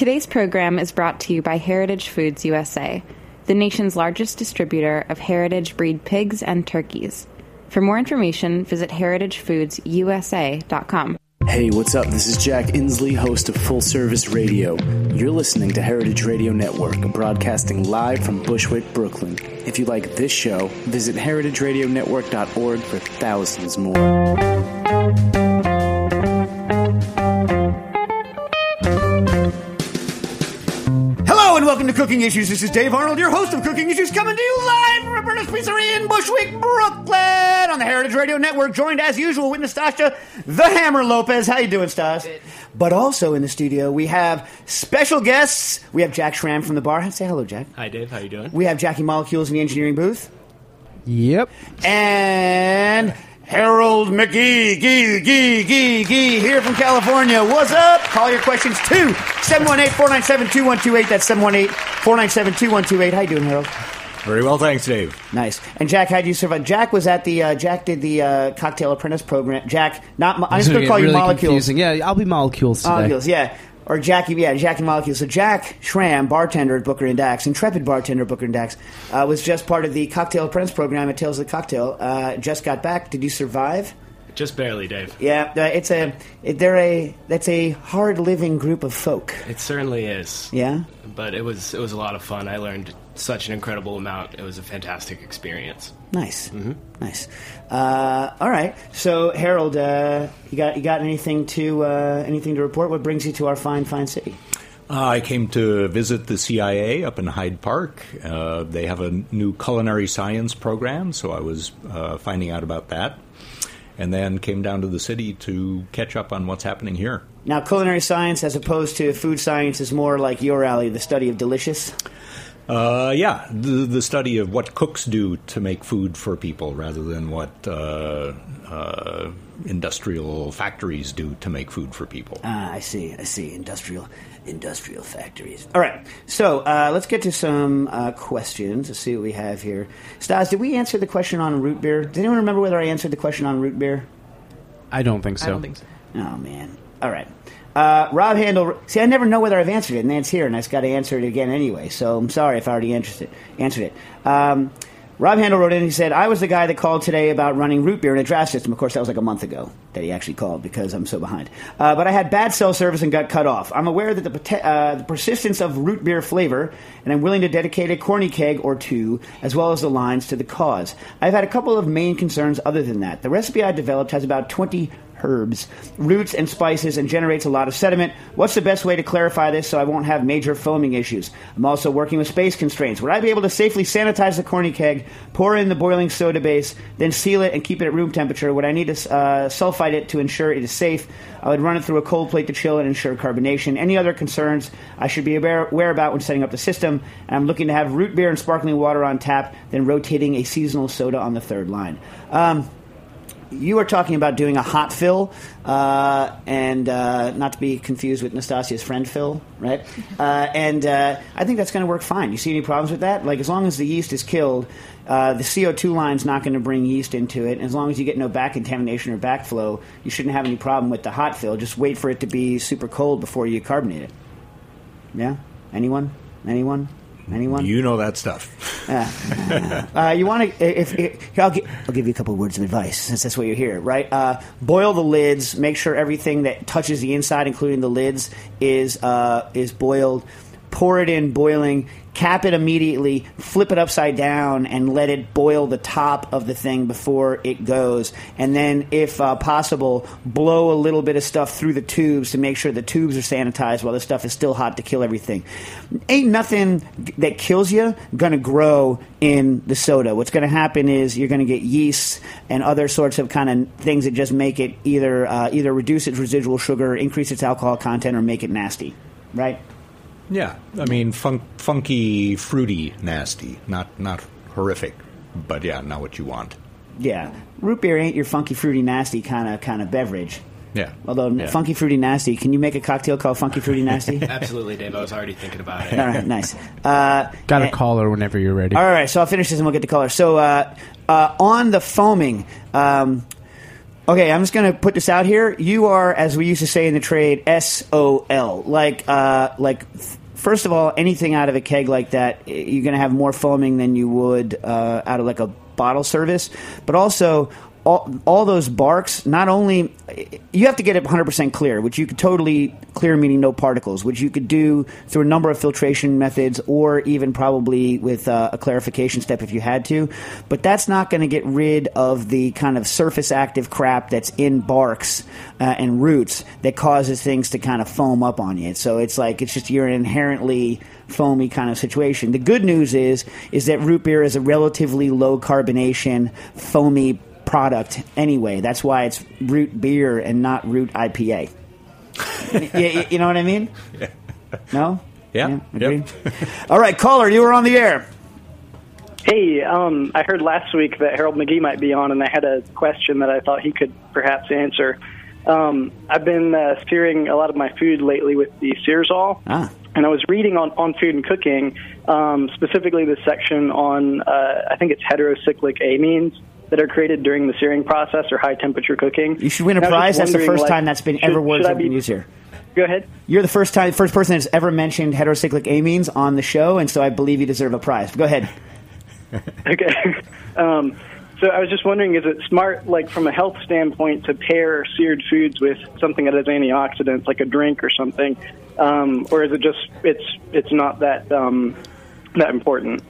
Today's program is brought to you by Heritage Foods USA, the nation's largest distributor of heritage breed pigs and turkeys. For more information, visit heritagefoodsusa.com. Hey, what's up? This is Jack Insley, host of Full Service Radio. You're listening to Heritage Radio Network, broadcasting live from Bushwick, Brooklyn. If you like this show, visit heritageradionetwork.org for thousands more. Cooking Issues. This is Dave Arnold, your host of Cooking Issues, coming to you live from Roberta's Pizzeria in Bushwick, Brooklyn, on the Heritage Radio Network. Joined as usual with Nastasha, the Hammer Lopez. How you doing, Stas? But also in the studio we have special guests. We have Jack Schramm from the bar. Say hello, Jack. Hi, Dave. How you doing? We have Jackie Molecules in the engineering booth. Yep. And Harold McGee, Gee, Gee, Gee, Gee, here from California. What's up? Call your questions to 718-497-2128. That's 718-497-2128. How you doing, Harold? Very well, thanks, Dave. Nice. And Jack, how would you survive? Jack was at the, uh, Jack did the uh, Cocktail Apprentice program. Jack, not, mo- I'm just going to call get you Molecules. confusing. Yeah, I'll be molecules today. Molecules, yeah. Or Jackie, yeah, Jackie Molecules. So Jack Schramm, bartender at Booker and Dax, intrepid bartender at Booker and Dax, uh, was just part of the Cocktail Apprentice program at Tales of the Cocktail. Uh, just got back. Did you survive? Just barely, Dave. Yeah, uh, it's a they're a that's a hard living group of folk. It certainly is. Yeah. But it was it was a lot of fun. I learned such an incredible amount. It was a fantastic experience. Nice, nice. Uh, all right. So Harold, uh, you got you got anything to uh, anything to report? What brings you to our fine fine city? Uh, I came to visit the CIA up in Hyde Park. Uh, they have a new culinary science program, so I was uh, finding out about that. And then came down to the city to catch up on what's happening here. Now, culinary science, as opposed to food science, is more like your alley, the study of delicious. Uh, yeah, the, the study of what cooks do to make food for people rather than what uh, uh, industrial factories do to make food for people. Ah, I see. I see. Industrial, industrial factories. All right. So uh, let's get to some uh, questions. Let's see what we have here. Stas, did we answer the question on root beer? Does anyone remember whether I answered the question on root beer? I don't think so. I don't think so. Oh man. All right. Uh, Rob Handel. See, I never know whether I've answered it, and it's here, and I just got to answer it again anyway. So I'm sorry if I already answered it. Answered it. Um, Rob Handel wrote in. He said, "I was the guy that called today about running root beer in a draft system. Of course, that was like a month ago that he actually called because I'm so behind. Uh, but I had bad cell service and got cut off. I'm aware that the, uh, the persistence of root beer flavor, and I'm willing to dedicate a corny keg or two, as well as the lines, to the cause. I've had a couple of main concerns other than that. The recipe I developed has about 20 herbs, roots, and spices and generates a lot of sediment. What's the best way to clarify this so I won't have major foaming issues? I'm also working with space constraints. Would I be able to safely sanitize the corny keg, pour in the boiling soda base, then seal it and keep it at room temperature? Would I need to uh, sulfite it to ensure it is safe? I would run it through a cold plate to chill and ensure carbonation. Any other concerns I should be aware, aware about when setting up the system? And I'm looking to have root beer and sparkling water on tap, then rotating a seasonal soda on the third line. Um, you are talking about doing a hot fill, uh, and uh, not to be confused with Nastasia's friend Phil, right? Uh, and uh, I think that's going to work fine. You see any problems with that? Like, as long as the yeast is killed, uh, the CO2 line's not going to bring yeast into it. As long as you get no back contamination or backflow, you shouldn't have any problem with the hot fill. Just wait for it to be super cold before you carbonate it. Yeah? Anyone? Anyone? Anyone? You know that stuff. Uh, you want to? If, if I'll, gi- I'll give you a couple of words of advice since that's what you're here, right? Uh, boil the lids. Make sure everything that touches the inside, including the lids, is uh, is boiled. Pour it in boiling. Cap it immediately. Flip it upside down and let it boil the top of the thing before it goes. And then, if uh, possible, blow a little bit of stuff through the tubes to make sure the tubes are sanitized while the stuff is still hot to kill everything. Ain't nothing that kills you going to grow in the soda. What's going to happen is you're going to get yeast and other sorts of kind of things that just make it either uh, either reduce its residual sugar, increase its alcohol content, or make it nasty. Right? Yeah, I mean, fun- funky, fruity, nasty. Not not horrific, but yeah, not what you want. Yeah. Root beer ain't your funky, fruity, nasty kind of kind of beverage. Yeah. Although Yeah. funky, fruity, nasty, can you make a cocktail called funky, fruity, nasty? Absolutely, Dave. I was already thinking about it. All right, nice. Uh, Got a and- caller whenever you're ready. All right, so I'll finish this and we'll get to color. So uh, uh, on the foaming, um, Okay, I'm just going to put this out here. You are, as we used to say in the trade, SOL. Like, uh, like. First of all, anything out of a keg like that, you're going to have more foaming than you would uh, out of like a bottle service. But also, all, all those barks, not only you have to get it 100% clear, which you could totally clear, meaning no particles, which you could do through a number of filtration methods or even probably with uh, a clarification step if you had to. But that's not going to get rid of the kind of surface active crap that's in barks uh, and roots that causes things to kind of foam up on you. So it's like it's just you're an inherently foamy kind of situation. The good news is is that root beer is a relatively low carbonation, foamy product anyway. That's why it's root beer and not root IPA. you, you know what I mean? No? Yeah. agree? All right, caller, you were on the air. Hey, um, I heard last week that Harold McGee might be on, and I had a question that I thought he could perhaps answer. Um, I've been uh, steering a lot of my food lately with the Searzall, Ah. and I was reading on, on food and cooking, um, specifically the section on, uh, I think it's heterocyclic amines that are created during the searing process or high temperature cooking. You should win a prize. That's the first like, time that's been should- ever words have been used here. Go ahead. You're the first time, first person that's ever mentioned heterocyclic amines on the show, and so I believe you deserve a prize. Go ahead. Okay. um, so I was just wondering, is it smart, like from a health standpoint, to pair seared foods with something that has antioxidants, like a drink or something, um, or is it just it's it's not that um, that important?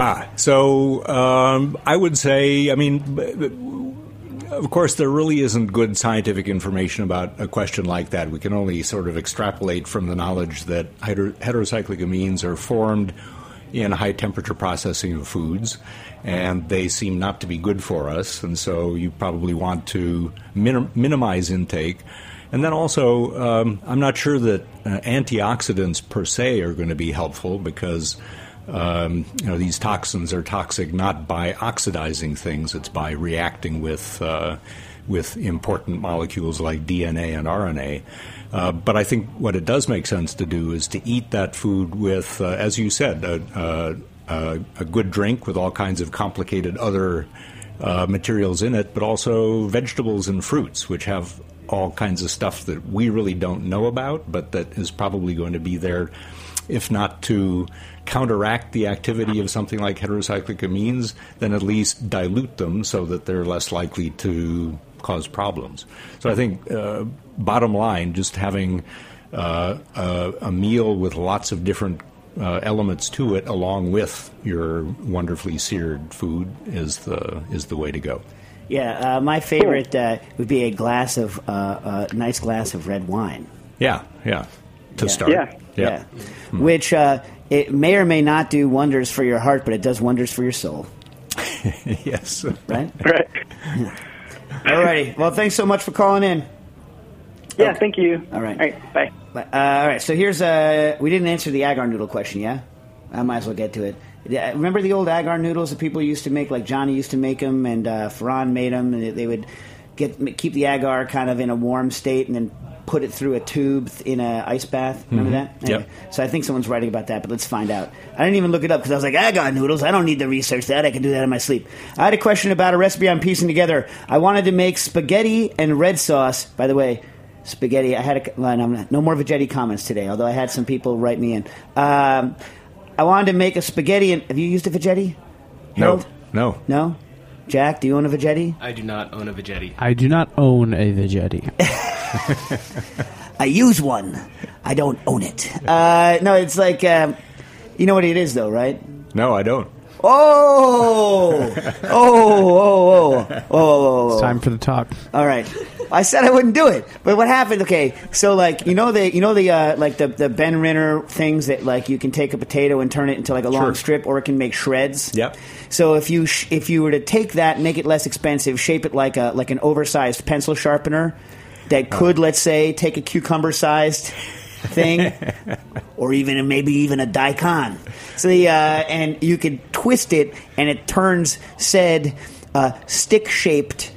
Ah, so um, I would say, I mean, of course, there really isn't good scientific information about a question like that. We can only sort of extrapolate from the knowledge that heter- heterocyclic amines are formed in high temperature processing of foods, and they seem not to be good for us. And so you probably want to minim- minimize intake. And then also, um, I'm not sure that uh, antioxidants per se are going to be helpful because um, you know these toxins are toxic not by oxidizing things; it's by reacting with uh, with important molecules like DNA and RNA. Uh, but I think what it does make sense to do is to eat that food with, uh, as you said, a, a, a, good drink with all kinds of complicated other uh, materials in it, but also vegetables and fruits, which have all kinds of stuff that we really don't know about, but that is probably going to be there, if not to counteract the activity of something like heterocyclic amines, then at least dilute them so that they're less likely to cause problems. So I think, uh, bottom line, just having uh, a, a meal with lots of different uh, elements to it, along with your wonderfully seared food, is the is the way to go. Yeah, uh, my favorite uh, would be a glass of uh, a nice glass of red wine. Yeah, yeah. To Yeah. start, Yeah. Yeah, which uh, it may or may not do wonders for your heart, but it does wonders for your soul. yes. Right? Right. Alrighty. Well, thanks so much for calling in. Yeah. Thank you. All right. All right. Bye. But, uh, all right, so here's uh We didn't answer the agar noodle question, yeah? I might as well get to it. Remember the old agar noodles that people used to make, like Johnny used to make them, and uh, Ferran made them, and they would get keep the agar kind of in a warm state, and then put it through a tube in a ice bath. Remember that? Yep. So I think someone's writing about that, but let's find out. I didn't even look it up because I was like, I got noodles. I don't need to research that. I can do that in my sleep. I had a question about a recipe I'm piecing together. I wanted to make spaghetti and red sauce. By the way, spaghetti. I had a well, no, no more Vegetti comments today, although I had some people write me in. Um, I wanted to make a spaghetti. And have you used a Vegetti? No. Harold? No. No. Jack, do you own a Vegetti? I do not own a Vegetti. I do not own a Vegetti. I use one. I don't own it. Uh, no, it's like um, you know what it is, though, right? No, I don't. Oh, oh, oh, oh, oh, oh, oh, It's time for the talk. All right. I said I wouldn't do it, but what happened? Okay, so like you know the you know the uh, like the the Benriner things that like you can take a potato and turn it into like a long Sure. strip, or it can make shreds. Yep. So if you sh- if you were to take that, make it less expensive, shape it like a like an oversized pencil sharpener that could, let's say, take a cucumber sized thing, or even maybe even a daikon. So the uh, and you could twist it, and it turns said uh, stick shaped.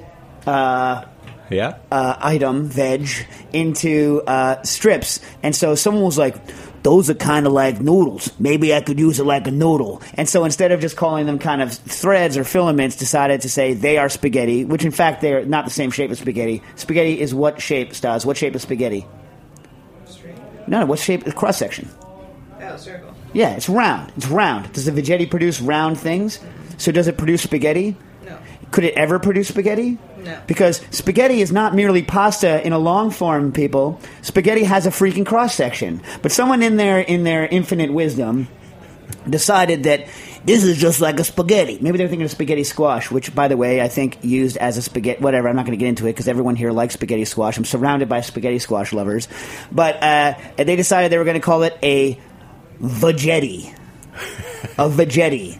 Uh, Yeah. uh, item, veg, into uh, strips. And so someone was like, those are kind of like noodles. Maybe I could use it like a noodle. And so instead of just calling them kind of threads or filaments, decided to say they are spaghetti, which in fact they're not the same shape as spaghetti. Spaghetti is what shape, Stas? What shape is spaghetti? No, no, what shape? The cross section. Oh, circle. Yeah, it's round. It's round. Does the Vegetti produce round things? So does it produce spaghetti? No. Could it ever produce spaghetti? No. Because spaghetti is not merely pasta in a long form, people. Spaghetti has a freaking cross section. But someone in their in their infinite wisdom decided that this is just like a spaghetti. Maybe they're thinking of spaghetti squash, which, by the way, I think used as a spaghetti. Whatever. I'm not going to get into it because everyone here likes spaghetti squash. I'm surrounded by spaghetti squash lovers. But uh, they decided they were going to call it a vegetti. a vegetti.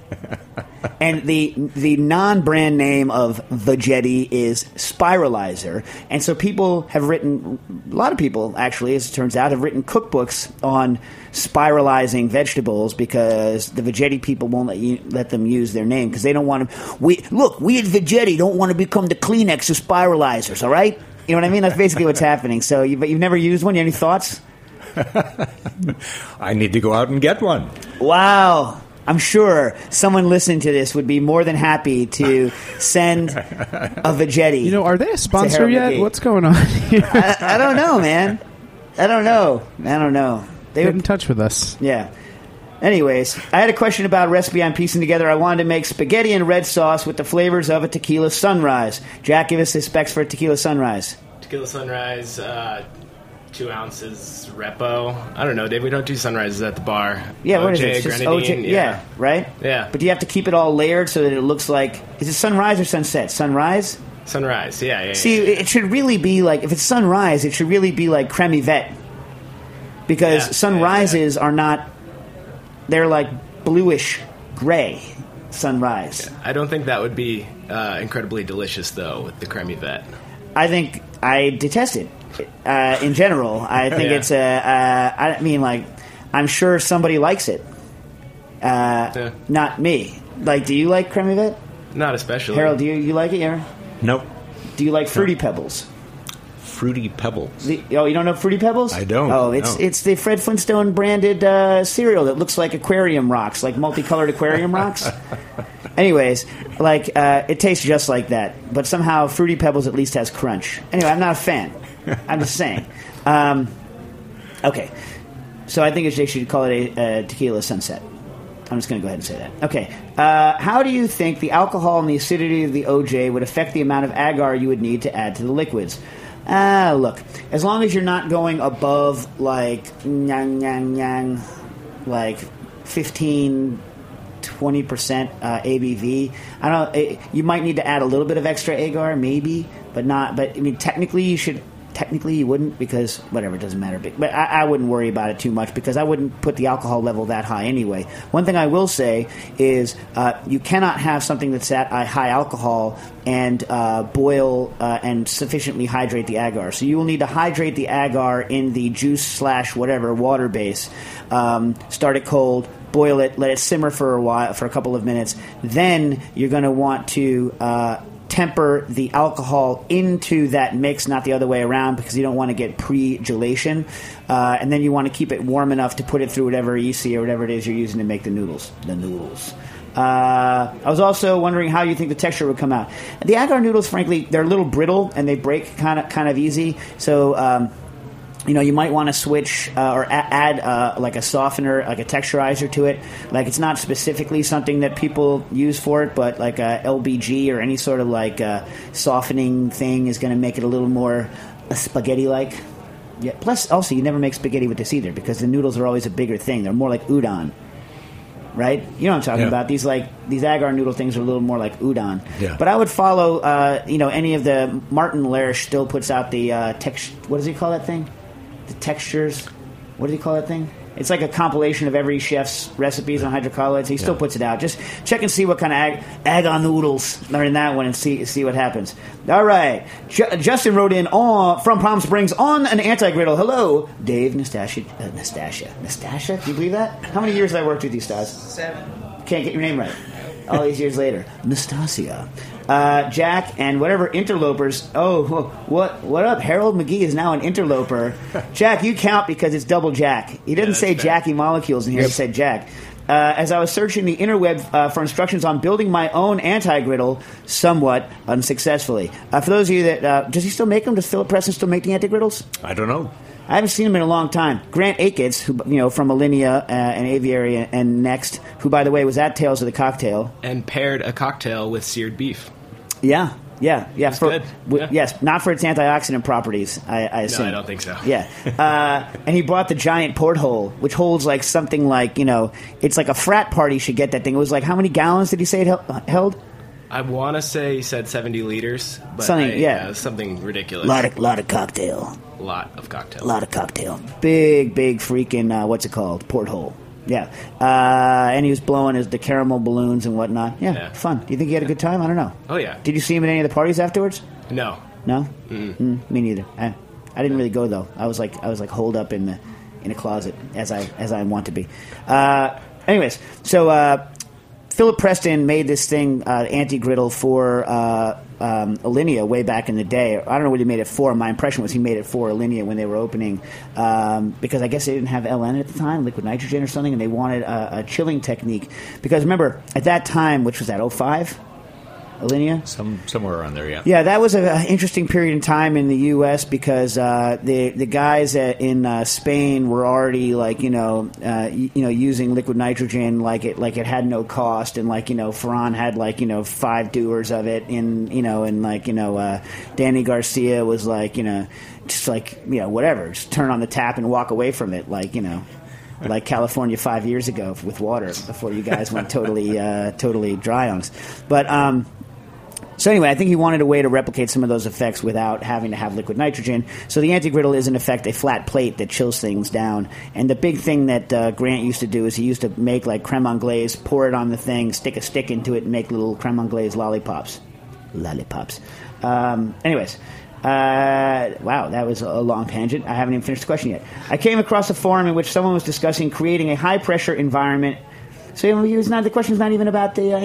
And the the non brand name of Vegetti is Spiralizer. And so people have written, a lot of people actually, as it turns out, have written cookbooks on spiralizing vegetables because the Vegetti people won't let you let them use their name because they don't want to. We look, we at Vegetti don't want to become the Kleenex of spiralizers. All right, you know what I mean? That's basically what's happening. So, you, but you've never used one. You have any thoughts? I need to go out and get one. Wow. I'm sure someone listening to this would be more than happy to send a Vegetti. You know, are they a sponsor yet? What's going on here? I, I don't know, man. I don't know. I don't know. They Get in touch with us. yeah. Anyways, I had a question about a recipe I'm piecing together. I wanted to make spaghetti and red sauce with the flavors of a tequila sunrise. Jack, give us the specs for a tequila sunrise. Tequila Sunrise, uh, two ounces repo. I don't know, Dave. We don't do sunrises at the bar. Yeah, what is it? It's just grenadine, OJ, yeah. right? Yeah. But do you have to keep it all layered so that it looks like. Is it sunrise or sunset? Sunrise? Sunrise, yeah, yeah. See, yeah. it should really be like if it's sunrise, it should really be like Crème Yvette, because Yeah, sunrises are not. They're like bluish gray sunrise. I don't think that would be uh, incredibly delicious though with the Crème Yvette. I think I detest it. Uh, in general, I think Yeah. it's a. Uh, I mean, like, I'm sure somebody likes it. Uh, Yeah. Not me. Like, do you like Crème Yvette? Not especially. Harold, do you, you like it? Aaron? Nope. Do you like fruity pebbles? Fruity Pebbles. The, oh, you don't know Fruity Pebbles? I don't, Oh, it's no. it's the Fred Flintstone branded uh, cereal that looks like aquarium rocks, like multicolored aquarium rocks. Anyways, like uh, it tastes just like that, but somehow Fruity Pebbles at least has crunch. Anyway, I'm not a fan. I'm just saying. Um, okay, so I think they should call it a, a tequila sunset. I'm just going to go ahead and say that. Okay. Uh, how do you think the alcohol and the acidity of the OJ would affect the amount of agar you would need to add to the liquids? Ah, look. As long as you're not going above like nyang nyang nyang, like 15, 20 percent uh, ABV. I don't. It, you might need to add a little bit of extra agar, maybe, but not. But I mean, technically, you should. Technically, you wouldn't because whatever it doesn't matter. But, I, I wouldn't worry about it too much because I wouldn't put the alcohol level that high anyway. One thing I will say is uh, you cannot have something that's at high alcohol and uh, boil uh, and sufficiently hydrate the agar. So you will need to hydrate the agar in the juice slash whatever water base. Um, start it cold, boil it, let it simmer for a while, for a couple of minutes. Then you're going to want to uh, temper the alcohol into that mix, not the other way around, because you don't want to get pre-gelation. Uh, and then you want to keep it warm enough to put it through whatever iSi or whatever it is you're using to make the noodles. The noodles. Uh, I was also wondering how you think the texture would come out. The agar noodles, frankly, they're a little brittle and they break kind of kind of easy. So. Um, you know, you might want to switch uh, or a- add uh, like a softener, like a texturizer to it. Like it's not specifically something that people use for it, but like a LBG or any sort of like uh, softening thing is going to make it a little more uh, spaghetti-like. Yeah. Plus, also, you never make spaghetti with this either because the noodles are always a bigger thing. They're more like udon, right? You know what I'm talking Yeah. about? These like these agar noodle things are a little more like udon. Yeah. But I would follow, uh, you know, any of the Martin Lersch still puts out the uh, text. What does he call that thing? The textures. What do you call that thing? It's like a compilation of every chef's recipes on hydrocolloids. He still Yeah. puts it out. Just check and see what kind of ag, agar noodles are in that one and see see what happens. All right. Ju- Justin wrote in on, from Palm Springs on an anti griddle. Hello, Dave Nastasia. Uh, Nastasia. Nastasia? Do you believe that? How many years have I worked with you, Stas? Seven. Can't get your name right. All these years later. Nastasia. Uh, Jack and whatever interlopers. Oh, what what up? Harold McGee is now an interloper. Jack, you count because it's double Jack. He didn't that's say fair. Jackie molecules in here. He said Jack. Uh, as I was searching the interweb uh, for instructions on building my own anti-griddle, somewhat unsuccessfully. Uh, for those of you that uh, does he still make them? Does Philip Preston still make the anti-griddles? I don't know. I haven't seen him in a long time. Grant Achatz, who you know from Alinea uh, and Aviary and Next, who by the way was at Tales of the Cocktail. And paired a cocktail with seared beef. Yeah, yeah, yeah. For, good. w- Yeah. Yes, not for its antioxidant properties. I, I No, assume. I don't think so. Yeah, uh, and he bought the giant porthole, which holds like something like you know, it's like a frat party should get that thing. It was like how many gallons did he say it held? I want to say he said 70 liters, but Something- I- yeah. something ridiculous. Lot of lot of cocktail, lot of cocktails. lot of cocktail. Big big freaking uh, what's it called? Porthole. Yeah, uh, and he was blowing his the caramel balloons and whatnot. Yeah, Yeah. fun. Do you think he had a good time? I don't know. Oh yeah. Did you see him at any of the parties afterwards? No. No, mm, me neither. I, I didn't really go though. I was like I was like holed up in the in a closet as I as I want to be. Uh, anyways, so uh, Philip Preston made this thing uh, anti griddle for uh, um, Alinea way back in the day. I don't know what he made it for. My impression was he made it for Alinea when they were opening um, because I guess they didn't have LN at the time, liquid nitrogen or something, and they wanted a, a chilling technique. Because remember at that time, which was that 05? Alinea? Some somewhere around there, yeah. Yeah, that was an interesting period in time in the U.S. because uh, the the guys at, in uh, Spain were already like you know uh, y- you know using liquid nitrogen like it like it had no cost and like you know Ferran had like you know five dewars of it in you know and like you know uh, Danny Garcia was like you know just like you know whatever just turn on the tap and walk away from it like you know like California five years ago with water before you guys went totally uh, totally dry on us but. um so anyway, I think he wanted a way to replicate some of those effects without having to have liquid nitrogen. So the anti-griddle is in effect a flat plate that chills things down. And the big thing that uh, Grant used to do is he used to make like creme anglaise, pour it on the thing, stick a stick into it, and make little creme anglaise lollipops. Lollipops. Um, anyways. Uh, wow, that was a long tangent. I haven't even finished the question yet. I came across a forum in which someone was discussing creating a high pressure environment. So it's not the question's not even about the uh,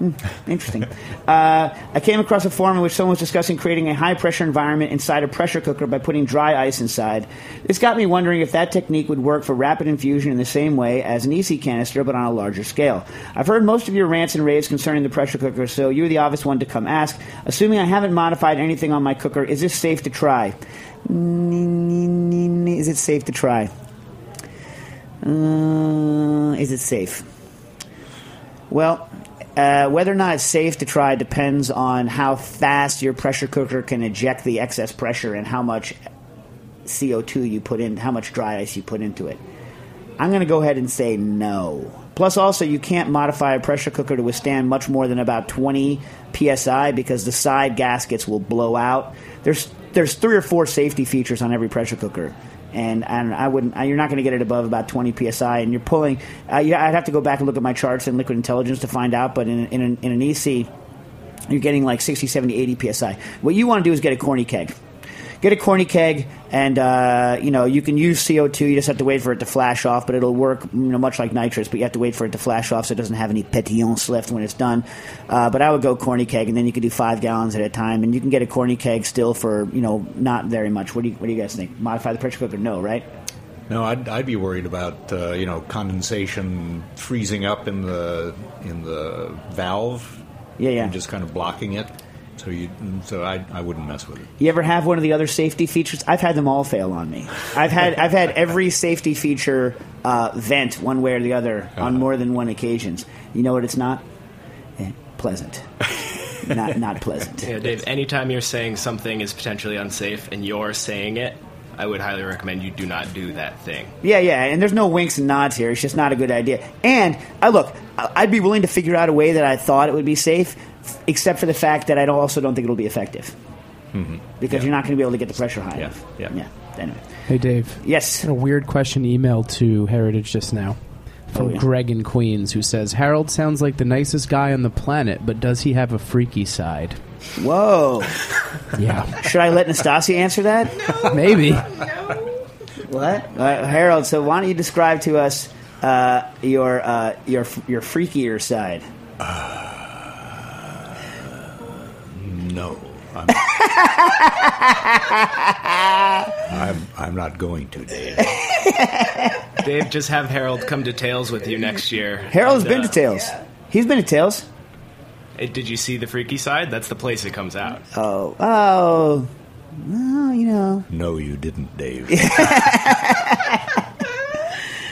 anti-griddle. Interesting. Uh, I came across a forum in which someone was discussing creating a high pressure environment inside a pressure cooker by putting dry ice inside. This got me wondering if that technique would work for rapid infusion in the same way as an iSi canister, but on a larger scale. I've heard most of your rants and raves concerning the pressure cooker, so you're the obvious one to come ask. Assuming I haven't modified anything on my cooker, is this safe to try? Is it safe to try? Uh, is it safe? Well, uh, whether or not it's safe to try depends on how fast your pressure cooker can eject the excess pressure and how much CO2 you put in, how much dry ice you put into it. I'm going to go ahead and say no. Plus, also, you can't modify a pressure cooker to withstand much more than about 20 psi because the side gaskets will blow out. There's there's three or four safety features on every pressure cooker, and, and I wouldn't. You're not going to get it above about 20 psi, and you're pulling. Uh, yeah, I'd have to go back and look at my charts in Liquid Intelligence to find out, but in in an, in an iSi, you're getting like 60, 70, 80 psi. What you want to do is get a corny keg. Get a corny keg, and uh, you know you can use CO2. You just have to wait for it to flash off, but it'll work you know, much like nitrous. But you have to wait for it to flash off, so it doesn't have any pétillance left when it's done. Uh, but I would go corny keg, and then you can do five gallons at a time, and you can get a corny keg still for you know not very much. What do you What do you guys think? Modify the pressure cooker? No, right? No, I'd, I'd be worried about uh, you know condensation freezing up in the in the valve. Yeah, yeah. And just kind of blocking it. So you, so I, I wouldn't mess with it. You ever have one of the other safety features? I've had them all fail on me. I've had I've had every safety feature uh, vent one way or the other on more than one occasions. You know what? It's not Eh, pleasant. not not pleasant. Yeah, Dave, anytime you're saying something is potentially unsafe and you're saying it, I would highly recommend you do not do that thing. Yeah, yeah, and there's no winks and nods here. It's just not a good idea. And I look, I- I'd be willing to figure out a way that I thought it would be safe, f- except for the fact that I also don't think it'll be effective because you're not going to be able to get the pressure high Yeah, enough. yeah. yeah. Anyway, Hey, Dave. yes. Got a weird question emailed to Heritage just now from Oh, yeah. Greg in Queens, who says Harold sounds like the nicest guy on the planet, but does he have a freaky side? Whoa. Yeah, Should I let Nastasia answer that? maybe. No. What? Uh, Harold, so why don't you describe to us uh, your uh, your your freakier side? No. I'm, I'm, I'm not going to, Dave. Dave, just have Harold come to Tales with you next year. Harold's And, been uh, to Tales. He's been to Tales. Did you see the freaky side? That's the place it comes out. Oh, oh, well, you know. No, you didn't, Dave.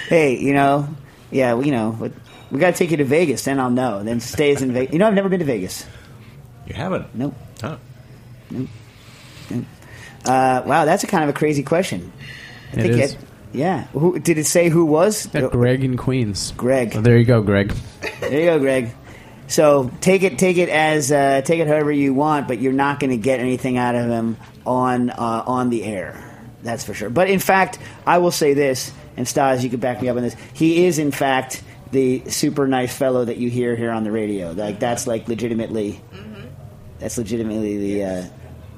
Hey, you know, yeah, well, you know, but we got to take you to Vegas, then I'll know. Then stays in Vegas. You know, I've never been to Vegas. You haven't? Nope. Huh. Uh, wow, that's a kind of a crazy question. I It think is. it- yeah. Who did it say? Who was? Got Greg in Queens. Greg. Oh, there you go, Greg. There you go, Greg. So take it, take it as uh, take it however you want, but you're not going to get anything out of him on uh, on the air. That's for sure. But in fact, I will say this, and Stas, you can back me up on this. He is in fact the super nice fellow that you hear here on the radio. Like that's like legitimately, that's legitimately the. Uh,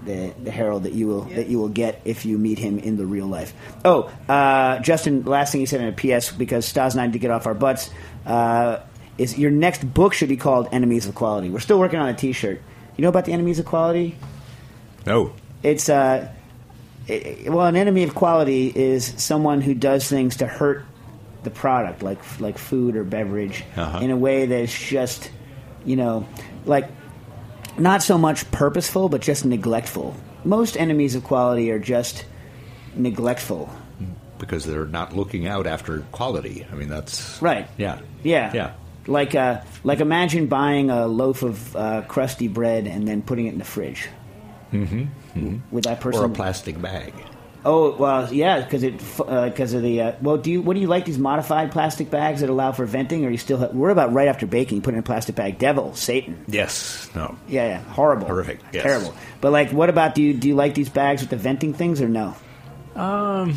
the, the Harold that you will that you will get if you meet him in the real life. Oh, uh, Justin, last thing he said in a PS because Stas and I need to get off our butts uh, is your next book should be called Enemies of Quality. We're still working on a T-shirt. You know about the Enemies of Quality? No. It's uh, it, well, an enemy of quality is someone who does things to hurt the product, like like food or beverage, Uh-huh. in a way that's just, you know, like not so much purposeful, but just neglectful. Most enemies of quality are just neglectful. Because they're not looking out after quality. I mean, that's. Right. Yeah. Yeah. Yeah. Like uh, like imagine buying a loaf of uh, crusty bread and then putting it in the fridge. Mm-hmm. Would that person Or a plastic bag. Oh well, yeah, because it because of the uh, well. Do you what do you like these modified plastic bags that allow for venting, or you still? Have, we're about right after baking. You put in a plastic bag. Devil, Satan. Yes. No. Yeah, yeah, horrible, Horrific, yes. terrible. But like, what about do you do you like these bags with the venting things or no? Um,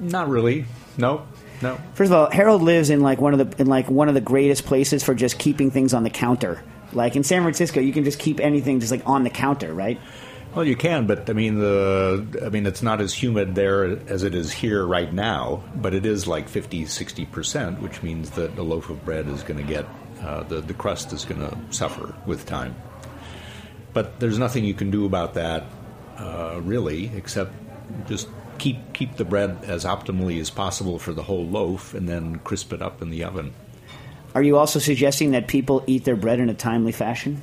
Not really. No. No. First of all, Harold lives in like one of the in like one of the greatest places for just keeping things on the counter. Like in San Francisco, you can just keep anything just like on the counter, right? Well, you can, but I mean the I mean it's not as humid there as it is here right now, but it is like 50 60%, which means that a loaf of bread is going to get uh, the the crust is going to suffer with time. But there's nothing you can do about that uh, really except just keep keep the bread as optimally as possible for the whole loaf and then crisp it up in the oven. Are you also suggesting that people eat their bread in a timely fashion?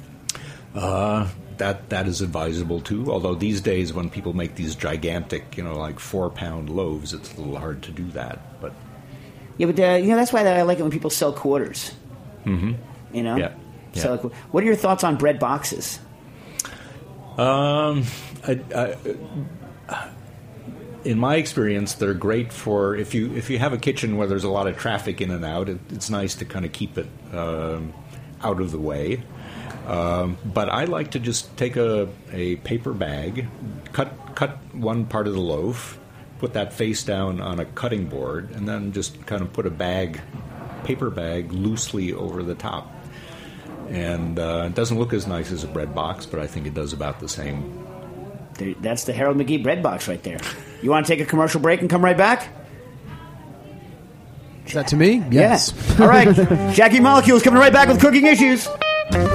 Uh, that that is advisable too. Although these days, when people make these gigantic, you know, like four pound loaves, it's a little hard to do that. But Yeah, but uh, you know that's why I like it when people sell quarters. Mm-hmm. You know, Yeah, yeah. Sell a qu- what are your thoughts on bread boxes? um, I, I, in my experience, they're great for if you if you have a kitchen where there's a lot of traffic in and out. It, it's nice to kind of keep it um, out of the way. Um, but I like to just take a, a paper bag, cut cut one part of the loaf, put that face down on a cutting board, and then just kind of put a bag, paper bag, loosely over the top. And uh, it doesn't look as nice as a bread box, but I think it does about the same. There, that's the Harold McGee bread box right there. You want to take a commercial break and come right back? Is that to me? Yes. Yeah. All right, Jackie Molecules coming right back with cooking issues. Hello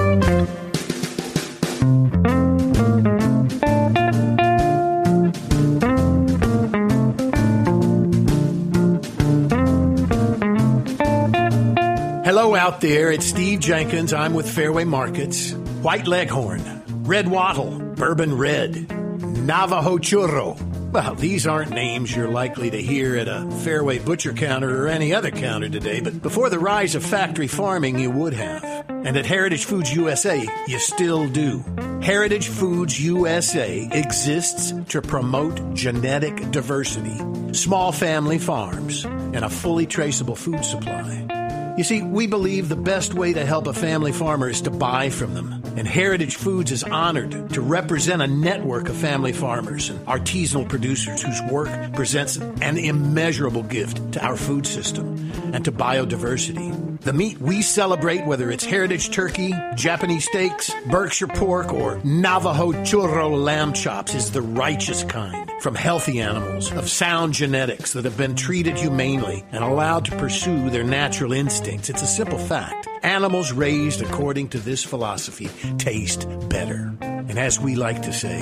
out there, it's Steve Jenkins. I'm with Fairway Markets. White Leghorn, Red Wattle, Bourbon Red, Navajo Churro. Well, these aren't names you're likely to hear at a Fairway butcher counter or any other counter today, but before the rise of factory farming, you would have. And at Heritage Foods USA, you still do. Heritage Foods USA exists to promote genetic diversity, small family farms, and a fully traceable food supply. You see, we believe the best way to help a family farmer is to buy from them. And Heritage Foods is honored to represent a network of family farmers and artisanal producers whose work presents an immeasurable gift to our food system and to biodiversity. The meat we celebrate, whether it's heritage turkey, Japanese steaks, Berkshire pork, or Navajo churro lamb chops, is the righteous kind from healthy animals of sound genetics that have been treated humanely and allowed to pursue their natural instincts. It's a simple fact. Animals raised according to this philosophy taste better. And as we like to say,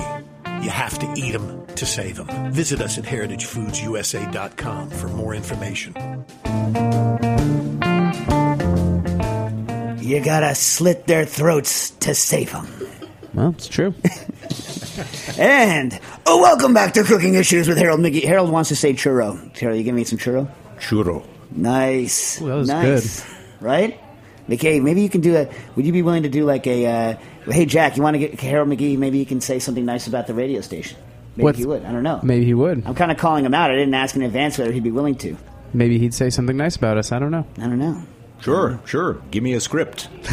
you have to eat them to save them. Visit us at heritagefoodsusa.com for more information. You gotta slit their throats to save them. Well, it's true. And oh, welcome back to Cooking Issues with Harold McGee. Harold wants to say churro. Harold, you give me some churro. Churro. Nice. Ooh, that was nice. Right? Mickey, maybe you can do a. Would you be willing to do like a? Uh, hey, Jack, you want to get Harold McGee? Maybe you can say something nice about the radio station. Maybe What's- he would. I don't know. Maybe he would. I'm kind of calling him out. I didn't ask in advance whether he'd be willing to. Maybe he'd say something nice about us. I don't know. I don't know. Sure, sure. Give me a script.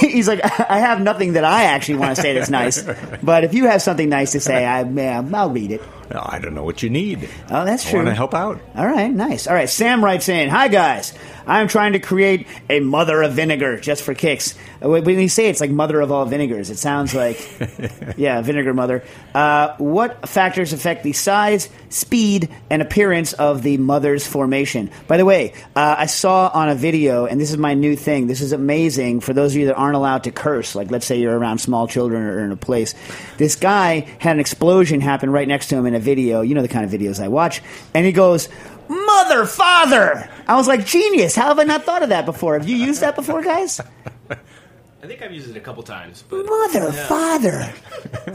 He's like, I have nothing that I actually want to say that's nice, but if you have something nice to say, I, man, I'll read it. I don't know what you need. Oh, that's true. I want to help out. All right, nice. All right, Sam writes in, "Hi guys, I'm trying to create a mother of vinegar just for kicks." Uh, When you say it's like mother of all vinegars, it sounds like yeah, vinegar mother. Uh, what factors affect the size, speed, and appearance of the mother's formation? By the way, uh, I saw on a video, and this is my new thing. This is amazing for those of you that aren't allowed to curse. Like, let's say you're around small children or in a place. This guy had an explosion happen right next to him in a video. You know the kind of videos I watch, and he goes. Mother, father! I was like, genius. How have I not thought of that before? Have you used that before, guys? I think I've used it a couple times, but Mother, Yeah. father.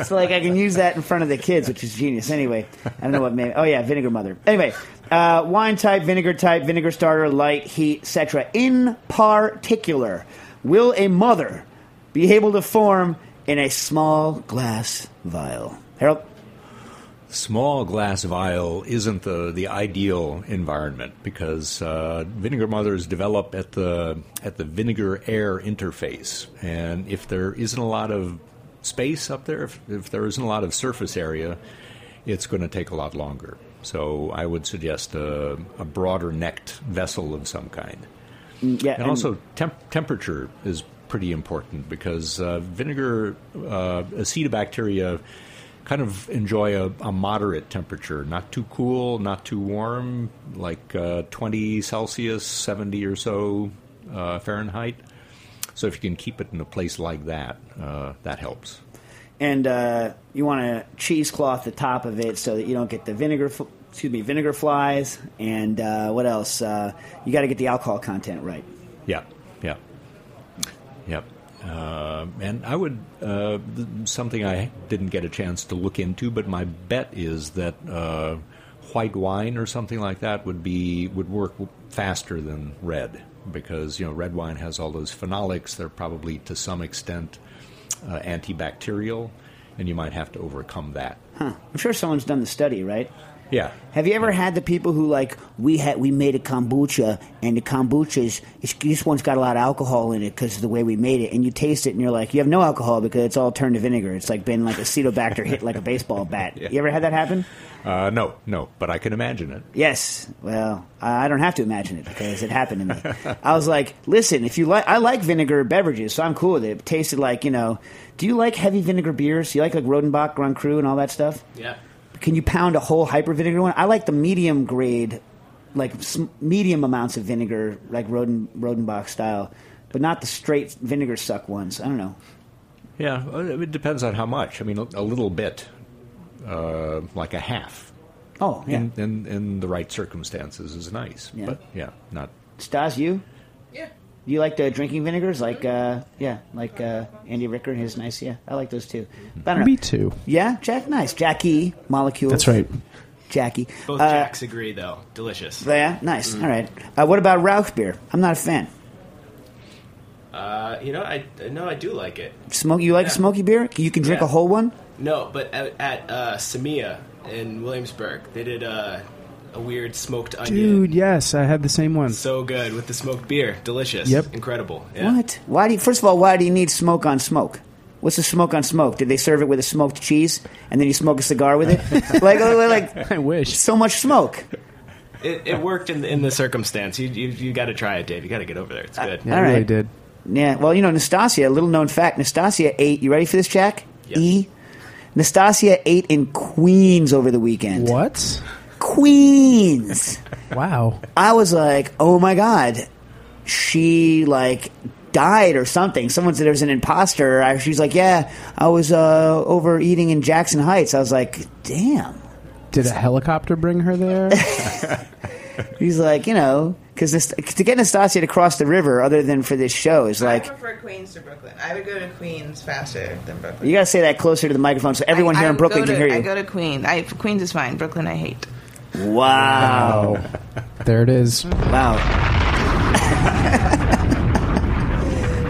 so like I can use that in front of the kids, which is genius. Anyway, I don't know what made. Oh yeah, vinegar mother. Anyway, uh, wine type, vinegar type, vinegar starter, light, heat, etc. In particular, will a mother be able to form in a small glass vial? Harold. Small glass vial isn't the, the ideal environment because uh, vinegar mothers develop at the at the vinegar air interface, and if there isn't a lot of space up there, if, if there isn't a lot of surface area, it's going to take a lot longer. So I would suggest a, a broader necked vessel of some kind. Yeah, And also, temp- temperature is pretty important because uh, vinegar, uh, acetobacteria, kind of enjoy a, a moderate temperature, not too cool, not too warm, like uh, 20 Celsius, 70 or so uh, Fahrenheit. So if you can keep it in a place like that, uh, that helps. and uh, you want to cheesecloth the top of it so that you don't get the vinegar. Excuse me, vinegar flies, and uh, what else? Uh, you got to get the alcohol content right. Yeah, yeah, yep. Uh, and I would uh, something I didn't get a chance to look into, but my bet is that uh, white wine or something like that would be would work faster than red because you know red wine has all those phenolics. They're probably to some extent uh, antibacterial, and you might have to overcome that. Huh. I'm sure someone's done the study, right? Yeah. Have you ever had the people who like we had we made a kombucha and the kombucha's it's, this one's got a lot of alcohol in it because of the way we made it and you taste it and you're like you have no alcohol because it's all turned to vinegar. It's like been like acetobacter hit like a baseball bat. Yeah. You ever had that happen? Uh, no, no, but I can imagine it. Yes. Well, I I don't have to imagine it because it happened to me. I was like, listen, if you like, I like vinegar beverages, so I'm cool with it. It tasted like, you know, do you like heavy vinegar beers? You like like Rodenbach, Grand Cru, and all that stuff? yeah. Can you pound a whole hyper vinegar one? I like the medium grade, like s- medium amounts of vinegar, like Roden Rodenbach style, but not the straight vinegar suck ones. I don't know. Yeah, uh, it depends on how much. I mean, a, a little bit, uh, like a half. Oh, yeah. in, in in the right circumstances is nice. Yeah. But yeah, not Stas, you? Yeah. You like the drinking vinegars? Like, uh, yeah, like uh, Andy Ricker and his nice, yeah. I like those too. But I don't know. Me too. Yeah, Jack, nice. Jackie, molecules. That's right. Jackie. Both Uh, Jacks agree, though. Delicious. Yeah, nice. All right. Uh, what about Rauch beer? I'm not a fan. Uh, you know, I no, I do like it. Smoke. You like Yeah. smoky beer? You can drink Yeah. a whole one. No, but at, at uh, Samia in Williamsburg, they did uh, a weird smoked onion. Dude, yes, I had the same one. So good with the smoked beer. Delicious. Yep. Incredible. Yeah. What? Why do you, first of all, why do you need smoke on smoke? What's the smoke on smoke? Did they serve it with a smoked cheese and then you smoke a cigar with it? like, like I wish. so much smoke. It, it worked in, in the circumstance. You you, you got to try it, Dave. You got to get over there. It's uh, good. Yeah, All I really did. Yeah. Well, you know, Nastasia. Little known fact: Nastasia ate. You ready for this, Jack? Yes. E. Nastasia ate in Queens over the weekend. What? Queens. Wow. I was like, oh my god, she like died or something. Someone said there's an imposter. I- She's like, yeah, I was uh, overeating in Jackson Heights. I was like, damn. Did a helicopter bring her there? He's like, you know, because to get Nastasia to cross the river, other than for this show, is I like prefer Queens to Brooklyn. I would go to Queens faster than Brooklyn. you got to say that closer to the microphone so everyone I, here I in Brooklyn go can hear you. I go to Queens. I, Queens is fine. Brooklyn, I hate. Wow, there it is. wow.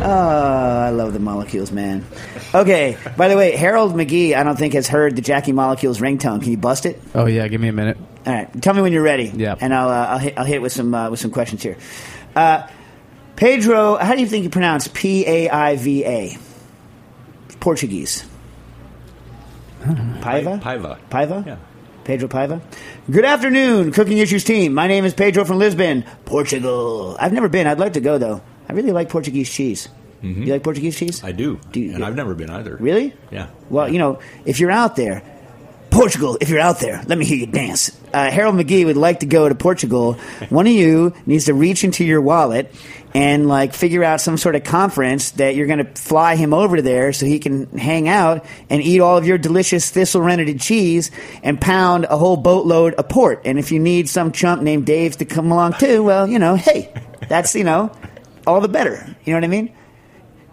oh, I love the molecules, man. Okay. By the way, Harold McGee, I don't think has heard the Jackie Molecules ringtone. Can you bust it? Oh yeah, give me a minute. All right, tell me when you're ready. Yeah. and I'll uh, I'll hit I'll hit with some uh, with some questions here. Uh, Pedro, how do you think you pronounce P A I V A? Portuguese. Paiva. Paiva. Paiva. Yeah. Pedro Paiva. Good afternoon, Cooking Issues team. My name is Pedro from Lisbon, Portugal. I've never been. I'd like to go though. I really like Portuguese cheese. You like Portuguese cheese? I do, Do you- and I've never been either. Really? Yeah. Well, you know, if you're out there, Portugal, if you're out there, let me hear you dance. Uh, Harold McGee would like to go to Portugal. One of you needs to reach into your wallet and like figure out some sort of conference that you're going to fly him over there so he can hang out and eat all of your delicious thistle renneted cheese and pound a whole boatload of port. And if you need some chump named Dave to come along too, well, you know, hey, that's you know, all the better. You know what I mean?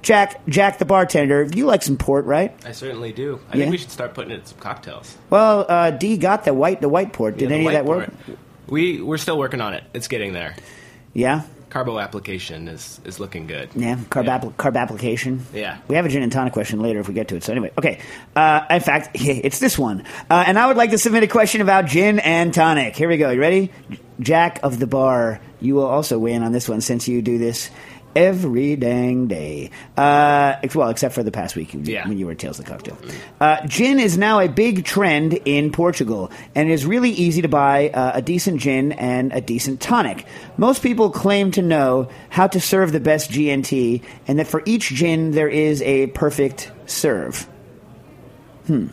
Jack, Jack the bartender, you like some port, right? I certainly do. I Yeah? think we should start putting it in some cocktails. Well, uh, D got the white the white port. Did Yeah, any of that work? We we're still working on it. It's getting there. Yeah, Carbo application is is looking good. yeah. Carb, Yeah. appli- carb application. Yeah. we have a gin and tonic question later if we get to it. So anyway, okay. Uh, in fact, it's this one, uh, and I would like to submit a question about gin and tonic. Here we go. You ready? Jack of the bar, you will also win on this one since you do this. Every dang day. Uh, well, except for the past week Yeah. when you were Tales of the Cocktail. Uh, gin is now a big trend in Portugal, and it is really easy to buy uh, a decent gin and a decent tonic. Most people claim to know how to serve the best GNT, and that for each gin there is a perfect serve. Hmm.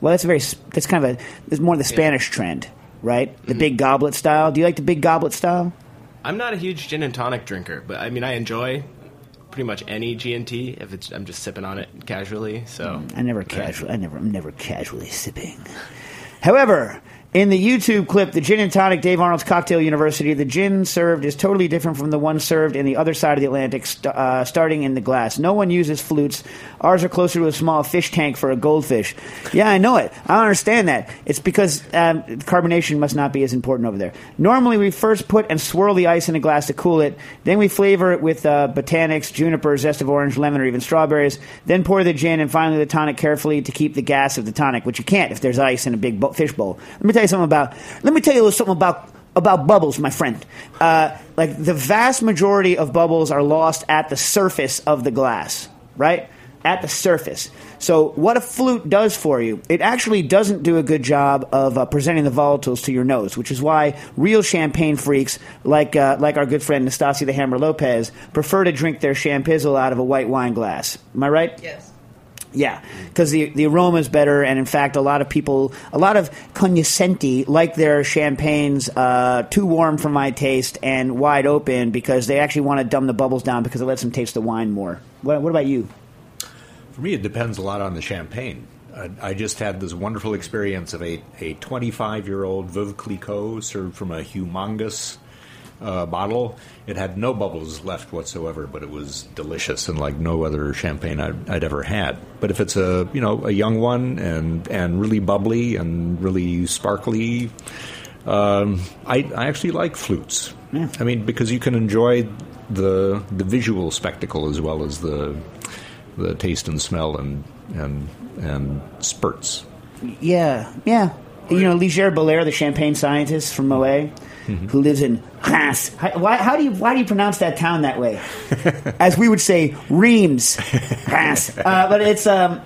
Well, that's a very that's kind of a that's more the Spanish trend, right? The big goblet style. Do you like the big goblet style? I'm not a huge gin and tonic drinker, but I mean I enjoy pretty much any G&T if it's I'm just sipping on it casually. So I never casual. I never. I'm never casually sipping. However, in the YouTube clip, the gin and tonic Dave Arnold's Cocktail University, the gin served is totally different from the one served in the other side of the Atlantic, st- uh, starting in the glass. No one uses flutes. Ours are closer to a small fish tank for a goldfish. Yeah, I know it. I understand that. It's because um, carbonation must not be as important over there. Normally, we first put and swirl the ice in a glass to cool it. Then we flavor it with uh, botanics, juniper, zest of orange, lemon, or even strawberries. Then pour the gin and finally the tonic carefully to keep the gas of the tonic, which you can't if there's ice in a big bo- fish bowl. Let me tell you something about. Let me tell you a little something about about bubbles, my friend. Uh, like the vast majority of bubbles are lost at the surface of the glass, right? At the surface. So, what a flute does for you, it actually doesn't do a good job of uh, presenting the volatiles to your nose, which is why real champagne freaks, like uh, like our good friend Nastasia the Hammer Lopez, prefer to drink their champizzle out of a white wine glass. Am I right? Yes. Yeah, because the the aroma is better, and in fact, a lot of people, a lot of cognoscenti like their champagnes uh, too warm for my taste and wide open because they actually want to dumb the bubbles down because it lets them taste the wine more. What, what about you? For me, it depends a lot on the champagne. I, I just had this wonderful experience of a, a 25 year old Veuve Clicquot served from a humongous uh, bottle. It had no bubbles left whatsoever, but it was delicious and like no other champagne I'd, I'd ever had. But if it's a you know a young one and and really bubbly and really sparkly, um, I, I actually like flutes. I mean, because you can enjoy the the visual spectacle as well as the the taste and smell and and and spurts. Yeah, yeah. You know, Liger-Belair, the champagne scientist from Moet, who lives in Reims. How, why, how do you why do you pronounce that town that way? As we would say, Reims, Reims. Uh, but it's um,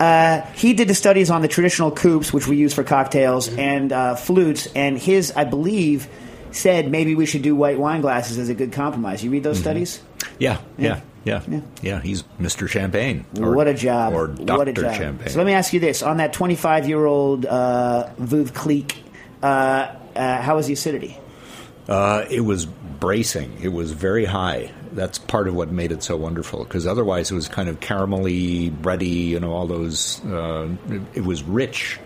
uh, he did the studies on the traditional coupes, which we use for cocktails, and uh, flutes. And his, I believe, said maybe we should do white wine glasses as a good compromise. You read those studies? Yeah, yeah, yeah, Yeah. yeah. he's Mr. Champagne. Or- what a job! Or Doctor what a job. Champagne. So let me ask you this: on that 25 year old uh, Veuve Clicquot, uh, uh, how was the acidity? Uh, it was bracing. It was very high. That's part of what made it so wonderful. Because otherwise, it was kind of caramelly, bready. You know, all those. Uh, it, it was rich,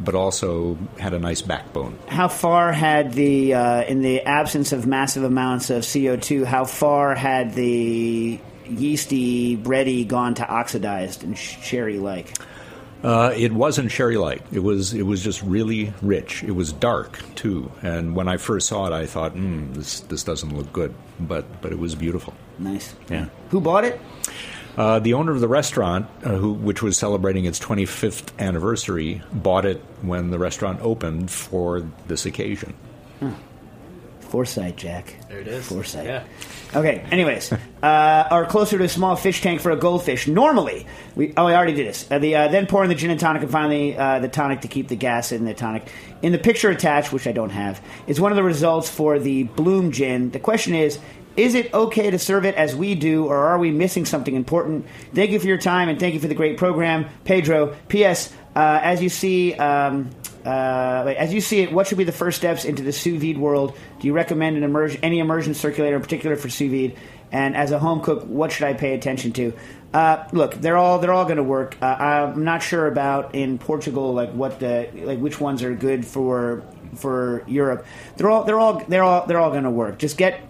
but also had a nice backbone. How far had the, uh, in the absence of massive amounts of CO2, how far had the yeasty, bready gone to oxidized and sherry like? Uh, it wasn't sherry like. It was it was just really rich. It was dark too. And when I first saw it, I thought, mm, this this doesn't look good. But but it was beautiful. Nice. Yeah. Who bought it? Uh, the owner of the restaurant, uh, who, which was celebrating its 25th anniversary, bought it when the restaurant opened for this occasion. Foresight, Jack. There it is. Foresight. Yeah. Okay. Anyways, uh, or closer to a small fish tank for a goldfish. Normally, we oh, I already did this. Uh, the uh, then pour in the gin and tonic, and finally uh, the tonic to keep the gas in the tonic. In the picture attached, which I don't have, is one of the results for the Bloom gin. The question is. Is it okay to serve it as we do, or are we missing something important? Thank you for your time and thank you for the great program, Pedro. P.S. Uh, as you see, um, uh, as you see it, what should be the first steps into the sous vide world? Do you recommend an immersion, any immersion circulator in particular for sous vide? And as a home cook, what should I pay attention to? Uh, look, they're all they're all going to work. Uh, I'm not sure about in Portugal, like what the like which ones are good for for Europe. They're all they're all they're all they're all going to work. Just get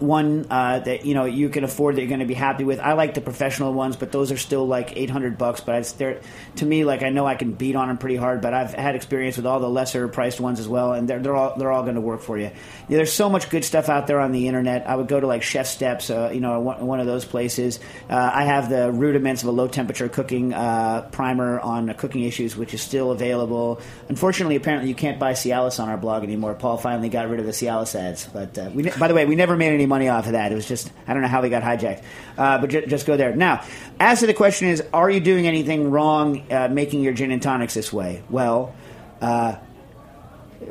one uh, that you know you can afford that you're going to be happy with. I like the professional ones, but those are still like 800 bucks. But it's, they're to me like I know I can beat on them pretty hard. But I've had experience with all the lesser priced ones as well, and they're they're all they're all going to work for you. There's so much good stuff out there on the internet. I would go to like Chef Steps, uh, you know, one, one of those places. Uh, I have the rudiments of a low temperature cooking uh, primer on cooking issues, which is still available. Unfortunately, apparently you can't buy Cialis on our blog anymore. Paul finally got rid of the Cialis ads, but uh, we, by the way, we never made any money off of that. It was just I don't know how we got hijacked, uh, but ju- just go there now. As to the question is, are you doing anything wrong uh, making your gin and tonics this way? Well, uh,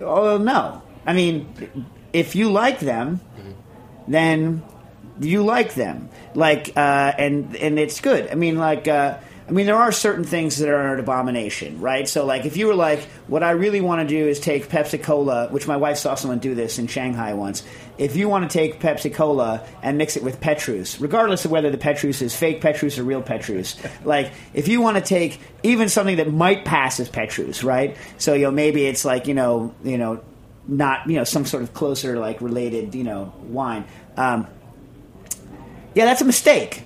oh no. I mean, if you like them, then you like them. Like, uh, and and it's good. I mean, like. I mean, there are certain things that are an abomination, right? So, like, if you were like, what I really want to do is take Pepsi Cola, which my wife saw someone do this in Shanghai once. If you want to take Pepsi Cola and mix it with Petrus, regardless of whether the Petrus is fake Petrus or real Petrus, like, if you want to take even something that might pass as Petrus, right? So, you know, maybe it's like, you know, you know, not, you know, some sort of closer, like, related, you know, wine. Um, yeah, that's a mistake.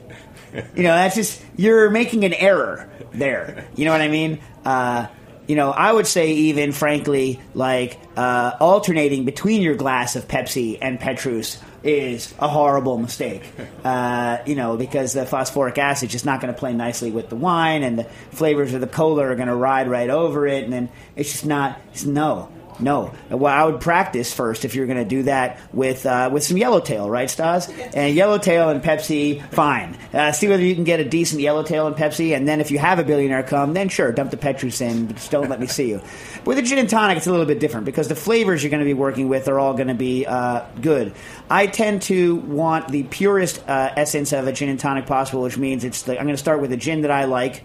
You know, that's just you're making an error there. You know what I mean? Uh, you know, I would say even frankly, like uh, alternating between your glass of Pepsi and Petrus is a horrible mistake. Uh, you know, because the phosphoric acid is just not going to play nicely with the wine, and the flavors of the cola are going to ride right over it, and then it's just not. It's no. No. Well, I would practice first if you're going to do that with uh, with some yellowtail, right, Stas? And yellowtail and Pepsi, fine. Uh, see whether you can get a decent yellowtail and Pepsi, and then if you have a billionaire come, then sure, dump the Petrus in, but just don't let me see you. With a gin and tonic, it's a little bit different because the flavors you're going to be working with are all going to be uh, good. I tend to want the purest uh, essence of a gin and tonic possible, which means it's the, I'm going to start with a gin that I like,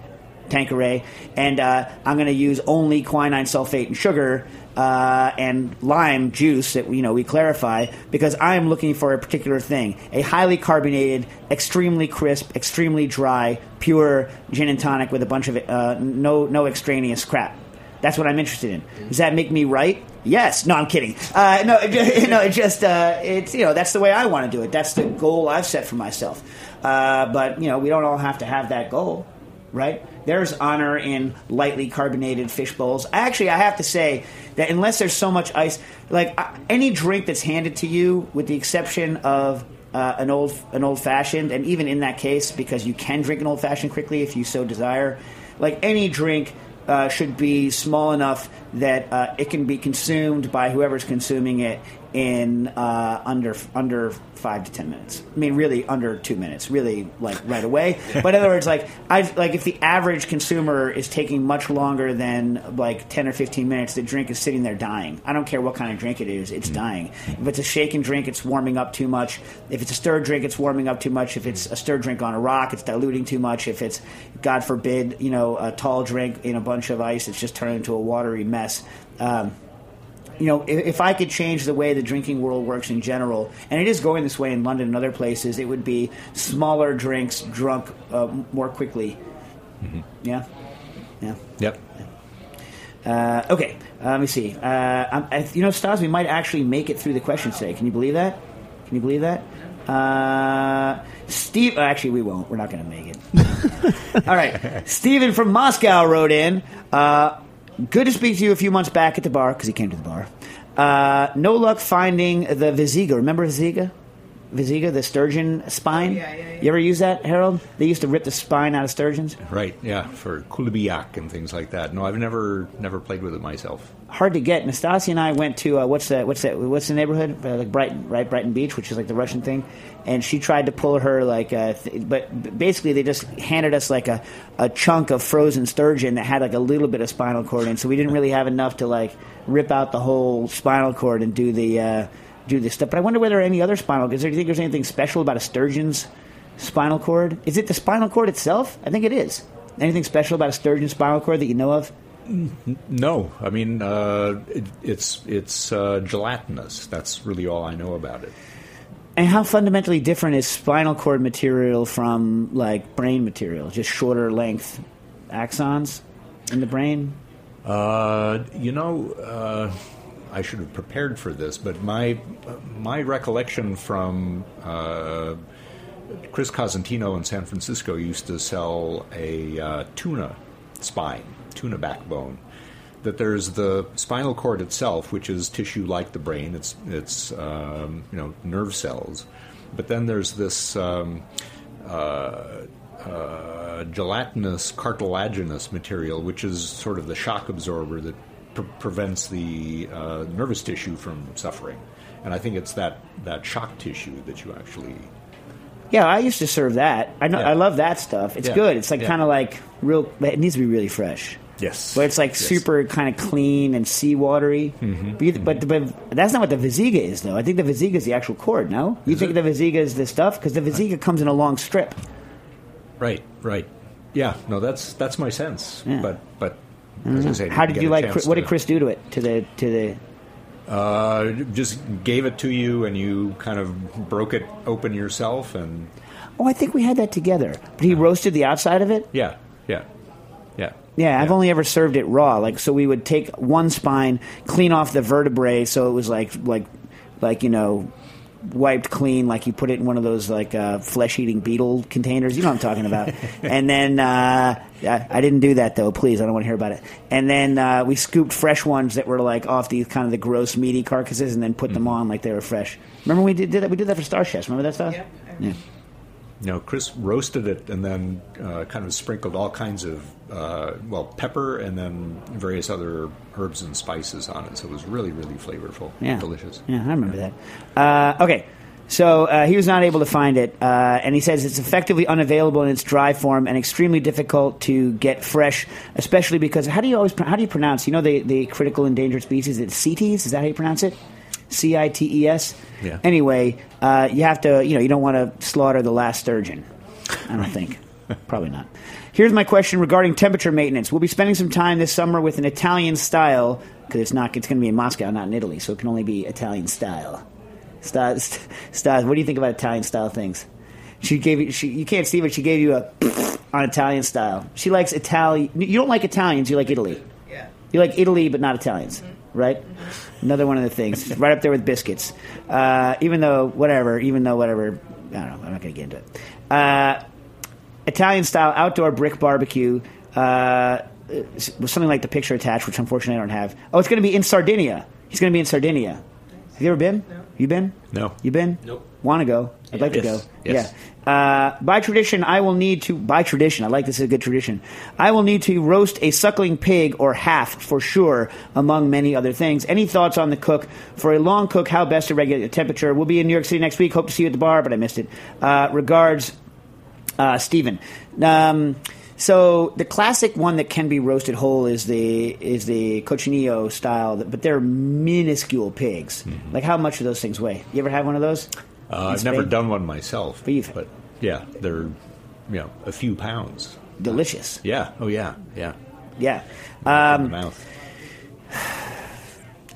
Tanqueray, and uh, I'm going to use only quinine sulfate and sugar uh, and lime juice that you know we clarify because I am looking for a particular thing: a highly carbonated, extremely crisp, extremely dry, pure gin and tonic with a bunch of uh, no no extraneous crap. That's what I'm interested in. Does that make me right? Yes. No, I'm kidding. Uh, no, it ju- no, it just uh, it's you know that's the way I want to do it. That's the goal I've set for myself. Uh, but you know we don't all have to have that goal, right? There's honor in lightly carbonated fish bowls. Actually, I have to say that unless there's so much ice, like any drink that's handed to you, with the exception of uh, an old an old fashioned, and even in that case, because you can drink an old fashioned quickly if you so desire, like any drink uh, should be small enough that uh, it can be consumed by whoever's consuming it in uh, under under five to ten minutes. I mean, really under two minutes. Really, like right away. but in other words, like I like if the average consumer is taking much longer than like ten or fifteen minutes, the drink is sitting there dying. I don't care what kind of drink it is; it's dying. If it's a shaken drink, it's warming up too much. If it's a stirred drink, it's warming up too much. If it's a stirred drink on a rock, it's diluting too much. If it's, God forbid, you know, a tall drink in a bunch of ice, it's just turning into a watery mess. Um, you know, if, if I could change the way the drinking world works in general, and it is going this way in London and other places, it would be smaller drinks drunk uh, more quickly. Yeah, yeah. Yep. Uh, okay, uh, let me see. Uh, I'm, I, you know, Stas, we might actually make it through the questions today. Can you believe that? Can you believe that? Uh, Steve, uh, actually, we won't. We're not going to make it. All right. Steven from Moscow wrote in. Uh, good to speak to you a few months back at the bar because he came to the bar. Uh, no luck finding the Viziga. Remember Viziga? Viziga, the sturgeon spine. yeah, yeah, yeah. You ever use that, Harold? They used to rip the spine out of sturgeons. Right. Yeah. For kulibiak and things like that. No, I've never never played with it myself. hard to get. Nastasia and I went to uh, what's that? What's that? What's the neighborhood? Uh, like Brighton, right? Brighton Beach, which is like the Russian thing. And she tried to pull her like, uh, th- but basically they just handed us like a, a chunk of frozen sturgeon that had like a little bit of spinal cord in. So we didn't really have enough to like rip out the whole spinal cord and do the uh, do this stuff. But I wonder whether any other spinal. Is there? Do you think there's anything special about a sturgeon's spinal cord? Is it the spinal cord itself? I think it is. Anything special about a sturgeon's spinal cord that you know of? No, I mean uh, it, it's it's uh, gelatinous. That's really all I know about it. And how fundamentally different is spinal cord material from like brain material? Just shorter length axons in the brain? Uh, you know, uh, I should have prepared for this, but my my recollection from uh, Chris Cosentino in San Francisco used to sell a uh, tuna spine, tuna backbone. That there's the spinal cord itself, which is tissue like the brain. It's it's um, you know nerve cells, but then there's this. Um, uh, uh, gelatinous cartilaginous material, which is sort of the shock absorber that pre- prevents the uh, nervous tissue from suffering. And I think it's that, that shock tissue that you actually. Yeah, I used to serve that. I know, Yeah. I love that stuff. It's Yeah. good. It's like Yeah. kind of like real. It needs to be really fresh. Yes. But it's like Yes. super kind of clean and seawatery. Mm-hmm. But, you- but, but that's not what the Viziga is, though. I think the Viziga is the actual cord. No, you think the Viziga is the stuff because the Viziga comes in a long strip. Right, right. Yeah, no, that's that's my sense. Yeah. But but say, How did you like? Chris- What did Chris do to it? To the to the Uh, just gave it to you, and you kind of broke it open yourself, and Oh, I think we had that together. But he roasted the outside of it. yeah, yeah, yeah. Yeah, I've only ever served it raw. Like, so we would take one spine, clean off the vertebrae, so it was like, like, like you know, wiped clean. Like you put it in one of those like uh, flesh-eating beetle containers. You know what I'm talking about. and then uh, I, I didn't do that though. Please, I don't want to hear about it. And then uh, we scooped fresh ones that were like off these kind of the gross meaty carcasses, and then put them on like they were fresh. Remember we did, did that? We did that for Star Chefs. Remember that stuff? Yep. Yeah. You know, Chris roasted it and then uh, kind of sprinkled all kinds of, uh, well, pepper and then various other herbs and spices on it. So it was really, really flavorful. Yeah. Delicious. Yeah, I remember that. Uh, okay. So uh, he was not able to find it, uh, and he says it's effectively unavailable in its dry form and extremely difficult to get fresh, especially because how do you always how do you pronounce? You know the the critical endangered species. It's CITES. Is that how you pronounce it? C I T E S. Yeah. Anyway, uh, you have to you know you don't want to slaughter the last sturgeon. I don't think. Probably not. Here's my question regarding temperature maintenance. We'll be spending some time this summer with an Italian style because it's not. It's going to be in Moscow, not in Italy, so it can only be Italian style. What do you think about Italian style things? She gave you. She, you can't see, but she gave you a on Italian style. She likes Italian. You don't like Italians. You like Italy. Yeah. You like Italy, but not Italians, right? Another one of the things, right up there with biscuits. Uh, even though, whatever, even though, whatever, I don't know, I'm not going to get into it. Uh, Italian style outdoor brick barbecue uh, with something like the picture attached, which unfortunately I don't have. Oh, it's going to be in Sardinia. He's going to be in Sardinia. Have you ever been? No. You been? No. You been? Nope. Want to go? I'd like to Yes. go. Yes. Yeah. Uh, by tradition, I will need to. By tradition, I like this is a good tradition. I will need to roast a suckling pig or half for sure, among many other things. Any thoughts on the cook for a long cook? How best to regulate the temperature? We'll be in New York City next week. Hope to see you at the bar, but I missed it. Uh, regards, uh, Stephen. Um, so the classic one that can be roasted whole is the is the cochinillo style, but they're minuscule pigs. Like how much do those things weigh? You ever have one of those? Uh, I've never done one myself. But you've- but yeah, they're, you know, a few pounds. Delicious. Yeah. Oh, yeah. Yeah. Yeah. Um, mouth.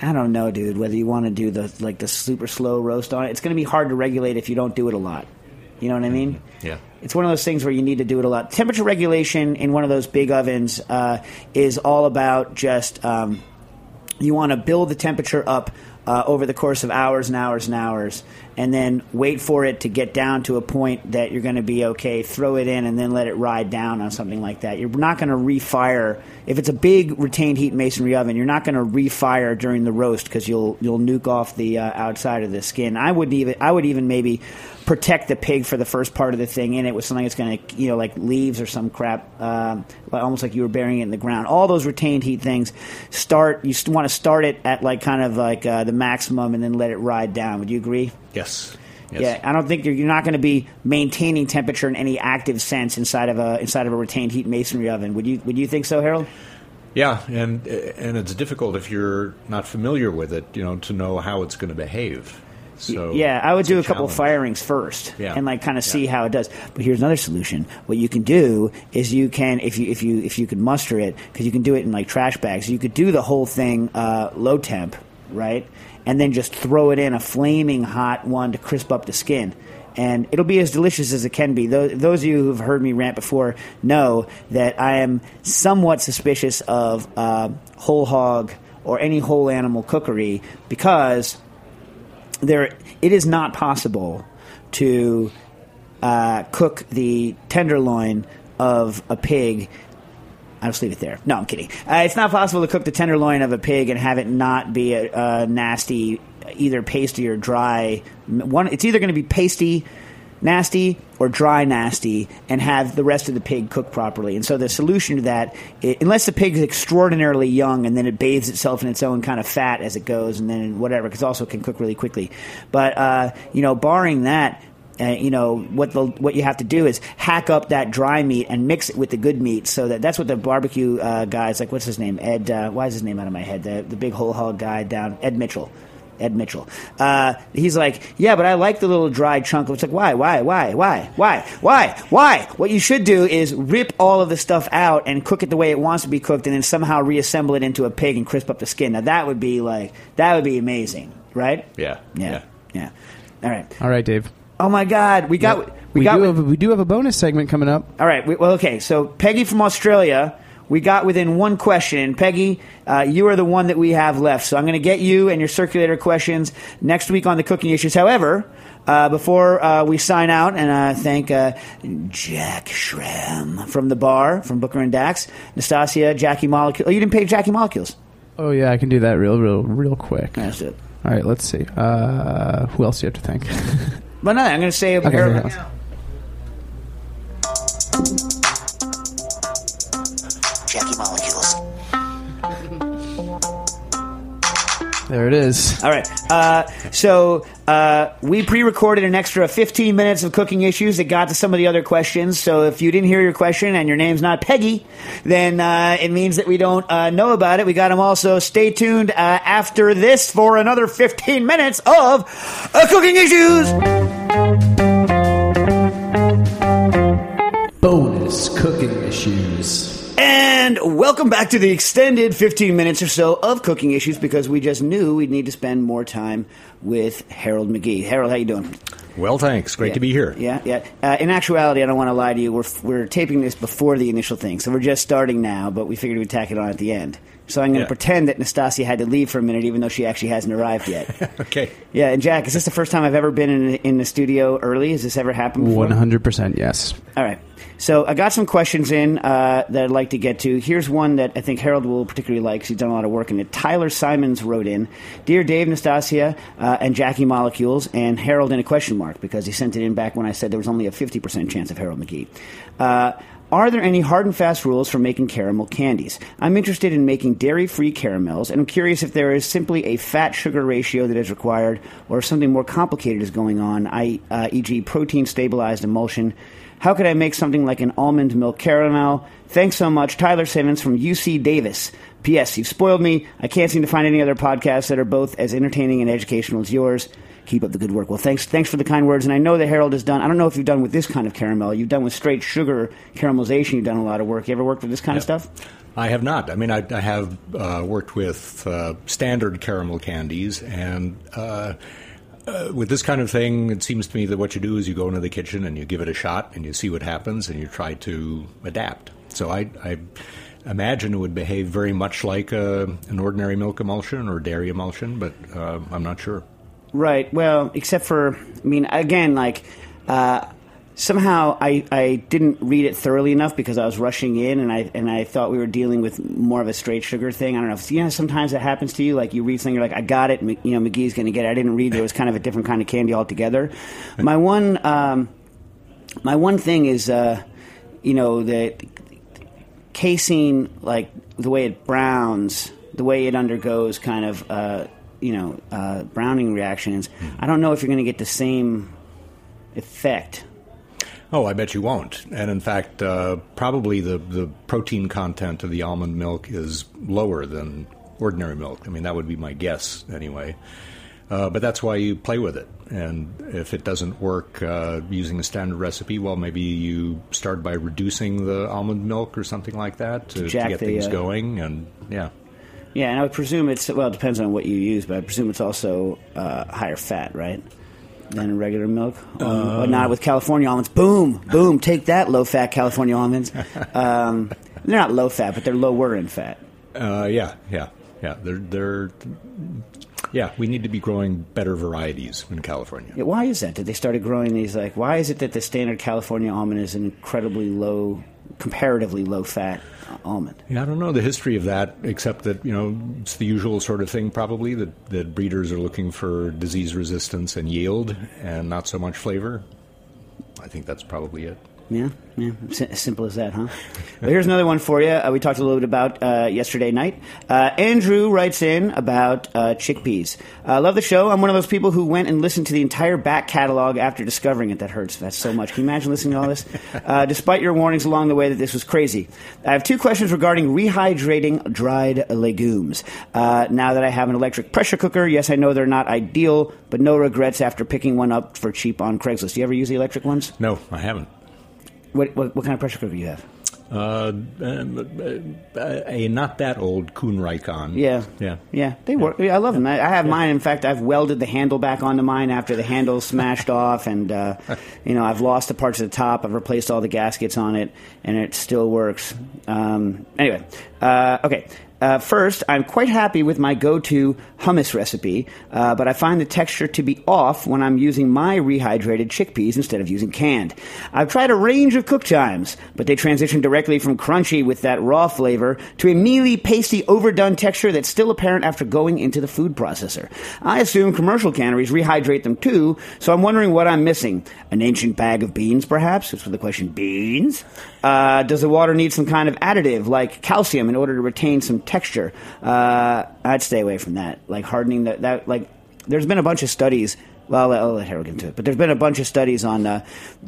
I don't know, dude. Whether you want to do the like the super slow roast on it, it's going to be hard to regulate if you don't do it a lot. You know what I mean? Yeah. It's one of those things where you need to do it a lot. Temperature regulation in one of those big ovens uh, is all about just um, you want to build the temperature up uh, over the course of hours and hours and hours, and then wait for it to get down to a point that you're going to be okay. Throw it in and then let it ride down on something like that. You're not going to refire if it's a big retained heat masonry oven. You're not going to refire during the roast because you'll you'll nuke off the uh, outside of the skin. I would even I would even maybe protect the pig for the first part of the thing in it with something that's going to, you know, like leaves or some crap, um, almost like you were burying it in the ground. All those retained heat things start. You want to start it at like kind of like uh, the maximum and then let it ride down. Would you agree? Yes. Yes. Yeah, I don't think you're, you're not going to be maintaining temperature in any active sense inside of a inside of a retained heat masonry oven. Would you Would you think so, Harold? Yeah, and and it's difficult if you're not familiar with it, you know, to know how it's going to behave. So yeah, I would do a, couple firings first, Yeah. and like kind of see how it does. But here's another solution: what you can do is you can, if you if you if you could muster it, because you can do it in like trash bags. You could do the whole thing uh, low temp, right, and then just throw it in a flaming hot one to crisp up the skin. And it'll be as delicious as it can be. Those, those of you who've heard me rant before know that I am somewhat suspicious of uh, whole hog or any whole animal cookery because there it is not possible to uh, cook the tenderloin of a pig. I'll just leave it there. No, I'm kidding. Uh, it's not possible to cook the tenderloin of a pig and have it not be a, a nasty, either pasty or dry. One, it's either going to be pasty, nasty, or dry nasty, and have the rest of the pig cook properly. And so the solution to that, i unless the pig is extraordinarily young and then it bathes itself in its own kind of fat as it goes, and then whatever, because also it can cook really quickly. But uh, you know, barring that. Uh, you know what the what you have to do is hack up that dry meat and mix it with the good meat, so that that's what the barbecue uh, guys like. What's his name? Ed. Uh, why is his name out of my head? The the big whole hog guy down. Ed Mitchell. Ed Mitchell. Uh, he's like, yeah, but I like the little dry chunk. It's like, why, why, why, why, why, why, why? What you should do is rip all of the stuff out and cook it the way it wants to be cooked, and then somehow reassemble it into a pig and crisp up the skin. Now that would be like, that would be amazing, right? Yeah. Yeah. Yeah. All right. All right, Dave. Oh my God, we got we, We, got do have we do have a bonus segment coming up. all right. We, well, okay. So Peggy from Australia, we got within one question, and Peggy, uh, you are the one that we have left. So I'm going to get you and your circulator questions next week on the cooking issues. However. Uh, before uh, we sign out, and uh, thank uh, Jack Schramm from the bar, from Booker and Dax, Nastasia, Jackie Molecule. Oh, you didn't pay Jackie Molecules. Oh yeah, I can do that real, real, real quick. That's it. All right, let's see. Uh, who else do you have to thank? But no, I'm going to say okay. Jackie Molecules. There it is. All right. Uh, so uh, we pre-recorded an extra 15 minutes of cooking issues that got to some of the other questions. So if you didn't hear your question and your name's not Peggy, then uh, it means that we don't uh, know about it. We got them also. Stay tuned uh, after this for another 15 minutes of uh, cooking issues. Bonus cooking issues. And welcome back to the extended 15 minutes or so of cooking issues because we just knew we'd need to spend more time with Harold McGee. Harold, how you doing? Well, thanks. Great Yeah. to be here. Yeah, yeah. Uh, in actuality, I don't want to lie to you. We're we're taping this before the initial thing, so we're just starting now. But we figured we'd tack it on at the end. So I'm going to Yeah. pretend that Nastasia had to leave for a minute, even though she actually hasn't arrived yet. Okay. yeah, and Jack, is this the first time I've ever been in in the studio early? Has this ever happened before? One hundred percent yes. All right. So I got some questions in uh, that I'd like to get to. Here's one that I think Harold will particularly like 'cause he's done a lot of work in it. Tyler Simons wrote in, "Dear Dave, Nastasia, uh, and Jackie Molecules, and Harold in a question mark because he sent it in back when I said there was only a 50% chance of Harold McGee." Uh, are there any hard and fast rules for making caramel candies? I'm interested in making dairy free caramels, and I'm curious if there is simply a fat sugar ratio that is required, or if something more complicated is going on, I, uh, e.g., protein stabilized emulsion. How could I make something like an almond milk caramel? Thanks so much, Tyler Simmons from UC Davis. P.S. You've spoiled me. I can't seem to find any other podcasts that are both as entertaining and educational as yours. Keep up the good work. Well, thanks, thanks for the kind words. And I know that Harold has done. I don't know if you've done with this kind of caramel. You've done with straight sugar caramelization. You've done a lot of work. You ever worked with this kind of stuff? I have not. I mean, I, I have uh, worked with uh, standard caramel candies, and uh, uh, with this kind of thing, it seems to me that what you do is you go into the kitchen and you give it a shot, and you see what happens, and you try to adapt. So I, I imagine it would behave very much like a, an ordinary milk emulsion or dairy emulsion, but uh, I'm not sure. Right. Well, except for, I mean, again, like, uh, somehow I, I didn't read it thoroughly enough because I was rushing in and I and I thought we were dealing with more of a straight sugar thing. I don't know. If, you know, sometimes that happens to you. Like you read something, you're like, I got it. You know, McGee's going to get it. I didn't read. There it was kind of a different kind of candy altogether. My one, um, my one thing is, uh, you know, the casein, like the way it browns, the way it undergoes kind of, uh, you know, uh, browning reactions. I don't know if you're going to get the same effect. Oh, I bet you won't. And in fact, uh, probably the, the protein content of the almond milk is lower than ordinary milk. I mean, that would be my guess anyway. Uh, but that's why you play with it. And if it doesn't work uh, using a standard recipe, well, maybe you start by reducing the almond milk or something like that to, to jack get the, things uh, going. And yeah. Yeah, and I would presume it's well, it depends on what you use, but I presume it's also uh, higher fat, right? Than regular milk, um, but not with California almonds. Boom, boom! Take that, low fat California almonds. Um, they're not low fat, but they're lower in fat. Uh, yeah, yeah, yeah. They're, they're, yeah, we need to be growing better varieties in California. Yeah, why is that? Did they started growing these? Like, why is it that the standard California almond is an incredibly low, comparatively low fat almond? Yeah, I don't know the history of that, except that you know it's the usual sort of thing, probably that that breeders are looking for disease resistance and yield, and not so much flavor. I think that's probably it. Yeah, yeah, S- simple as that, huh? well, here's another one for you. Uh, we talked a little bit about uh, yesterday night. Uh, Andrew writes in about uh, chickpeas. I love the show. I'm one of those people who went and listened to the entire back catalog after discovering it. That hurts. That's so much. Can you imagine listening to all this? Uh, despite your warnings along the way that this was crazy. I have two questions regarding rehydrating dried legumes. Uh, now that I have an electric pressure cooker, yes, I know they're not ideal, but no regrets after picking one up for cheap on Craigslist. Do you ever use the electric ones? No, I haven't. What, what, what kind of pressure cooker do you have? Uh, uh, a not that old Kuhn Rikon. Yeah, yeah, yeah. They work. I love them. I, I have mine. In fact, I've welded the handle back onto mine after the handle smashed off, and uh, you know I've lost the parts of the top. I've replaced all the gaskets on it, and it still works. Um, anyway, uh, okay. Uh, first, I'm quite happy with my go-to hummus recipe, uh, but I find the texture to be off when I'm using my rehydrated chickpeas instead of using canned. I've tried a range of cook times, but they transition directly from crunchy with that raw flavor to a mealy, pasty, overdone texture that's still apparent after going into the food processor. I assume commercial canneries rehydrate them too, so I'm wondering what I'm missing. An ancient bag of beans, perhaps? That's for the question, beans? Uh, does the water need some kind of additive like calcium in order to retain some texture? Uh, I'd stay away from that. Like hardening that, that like, there's been a bunch of studies. Well, I'll let Harold get into it. But there's been a bunch of studies on uh,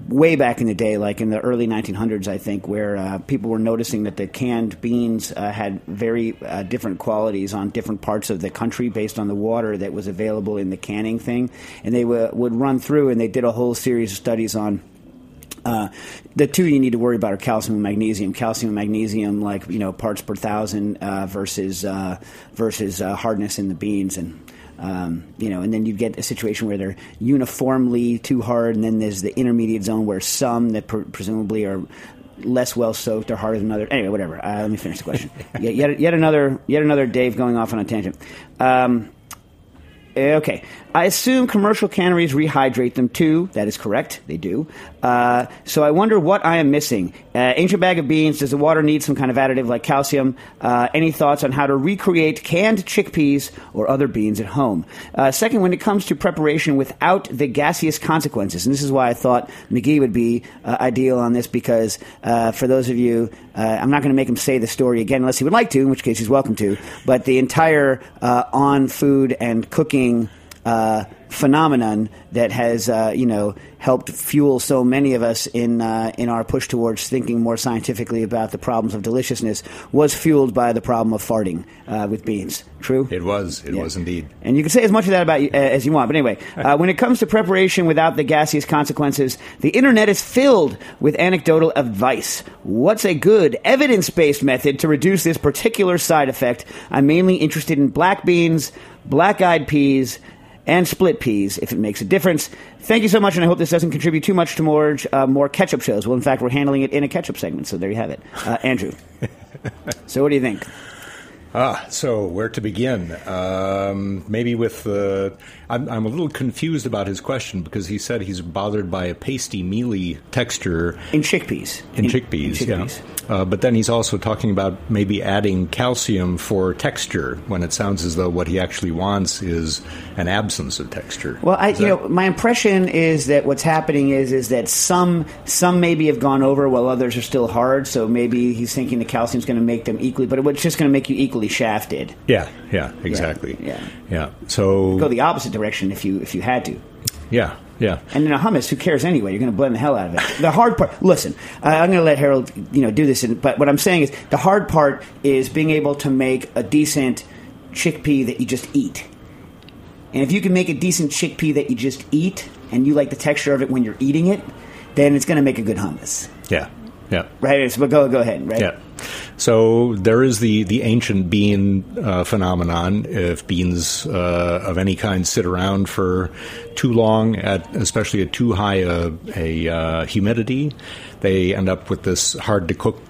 way back in the day, like in the early 1900s, I think, where uh, people were noticing that the canned beans uh, had very uh, different qualities on different parts of the country based on the water that was available in the canning thing. And they w- would run through and they did a whole series of studies on uh, the two you need to worry about are calcium and magnesium. Calcium and magnesium, like you know, parts per thousand uh, versus uh, versus uh, hardness in the beans, and um, you know, and then you get a situation where they're uniformly too hard, and then there's the intermediate zone where some that pr- presumably are less well soaked or harder than others. Anyway, whatever. Uh, let me finish the question. yet, yet, yet another yet another Dave going off on a tangent. Um, Okay. I assume commercial canneries rehydrate them too. That is correct. They do. Uh, so I wonder what I am missing. Uh, ancient bag of beans. Does the water need some kind of additive like calcium? Uh, any thoughts on how to recreate canned chickpeas or other beans at home? Uh, second, when it comes to preparation without the gaseous consequences, and this is why I thought McGee would be uh, ideal on this because uh, for those of you, I'm not going to make him say the story again unless he would like to, in which case he's welcome to. But the entire on food and cooking uh, phenomenon that has, uh, you know, helped fuel so many of us in uh, in our push towards thinking more scientifically about the problems of deliciousness was fueled by the problem of farting uh, with beans. True. It was. It Yeah. was indeed. And you can say as much of that about uh, as you want. But anyway, uh, when it comes to preparation without the gaseous consequences, the internet is filled with anecdotal advice. What's a good evidence based method to reduce this particular side effect? I'm mainly interested in black beans, black eyed peas, and split peas, if it makes a difference. Thank you so much, and I hope this doesn't contribute too much to more uh, more ketchup shows. Well, in fact, we're handling it in a ketchup segment, so there you have it. Uh, Andrew. so, what do you think? Ah, so where to begin? Um, maybe with the. I'm, I'm a little confused about his question because he said he's bothered by a pasty, mealy texture In chickpeas. in, chickpeas. in chickpeas. Yeah. Uh, but then he's also talking about maybe adding calcium for texture when it sounds as though what he actually wants is an absence of texture. Well, I, you that- know, my impression is that what's happening is is that some some maybe have gone over while others are still hard. So maybe he's thinking the calcium's going to make them equally, but it's just going to make you equally shafted. Yeah, yeah, exactly. yeah. yeah. So Go the opposite direction if you if you had to. yeah, yeah. And in a hummus, who cares anyway? You're going to blend the hell out of it. The hard part. Listen, uh, I'm going to let Harold, you know, do this. In, but what I'm saying is, the hard part is being able to make a decent chickpea that you just eat. And if you can make a decent chickpea that you just eat, and you like the texture of it when you're eating it, then it's going to make a good hummus, Yeah, yeah. right? So, but go go ahead, right? Yeah. So there is the, the ancient bean uh, phenomenon. If beans uh, of any kind sit around for too long, at especially at too high a, a uh, humidity, they end up with this hard to cook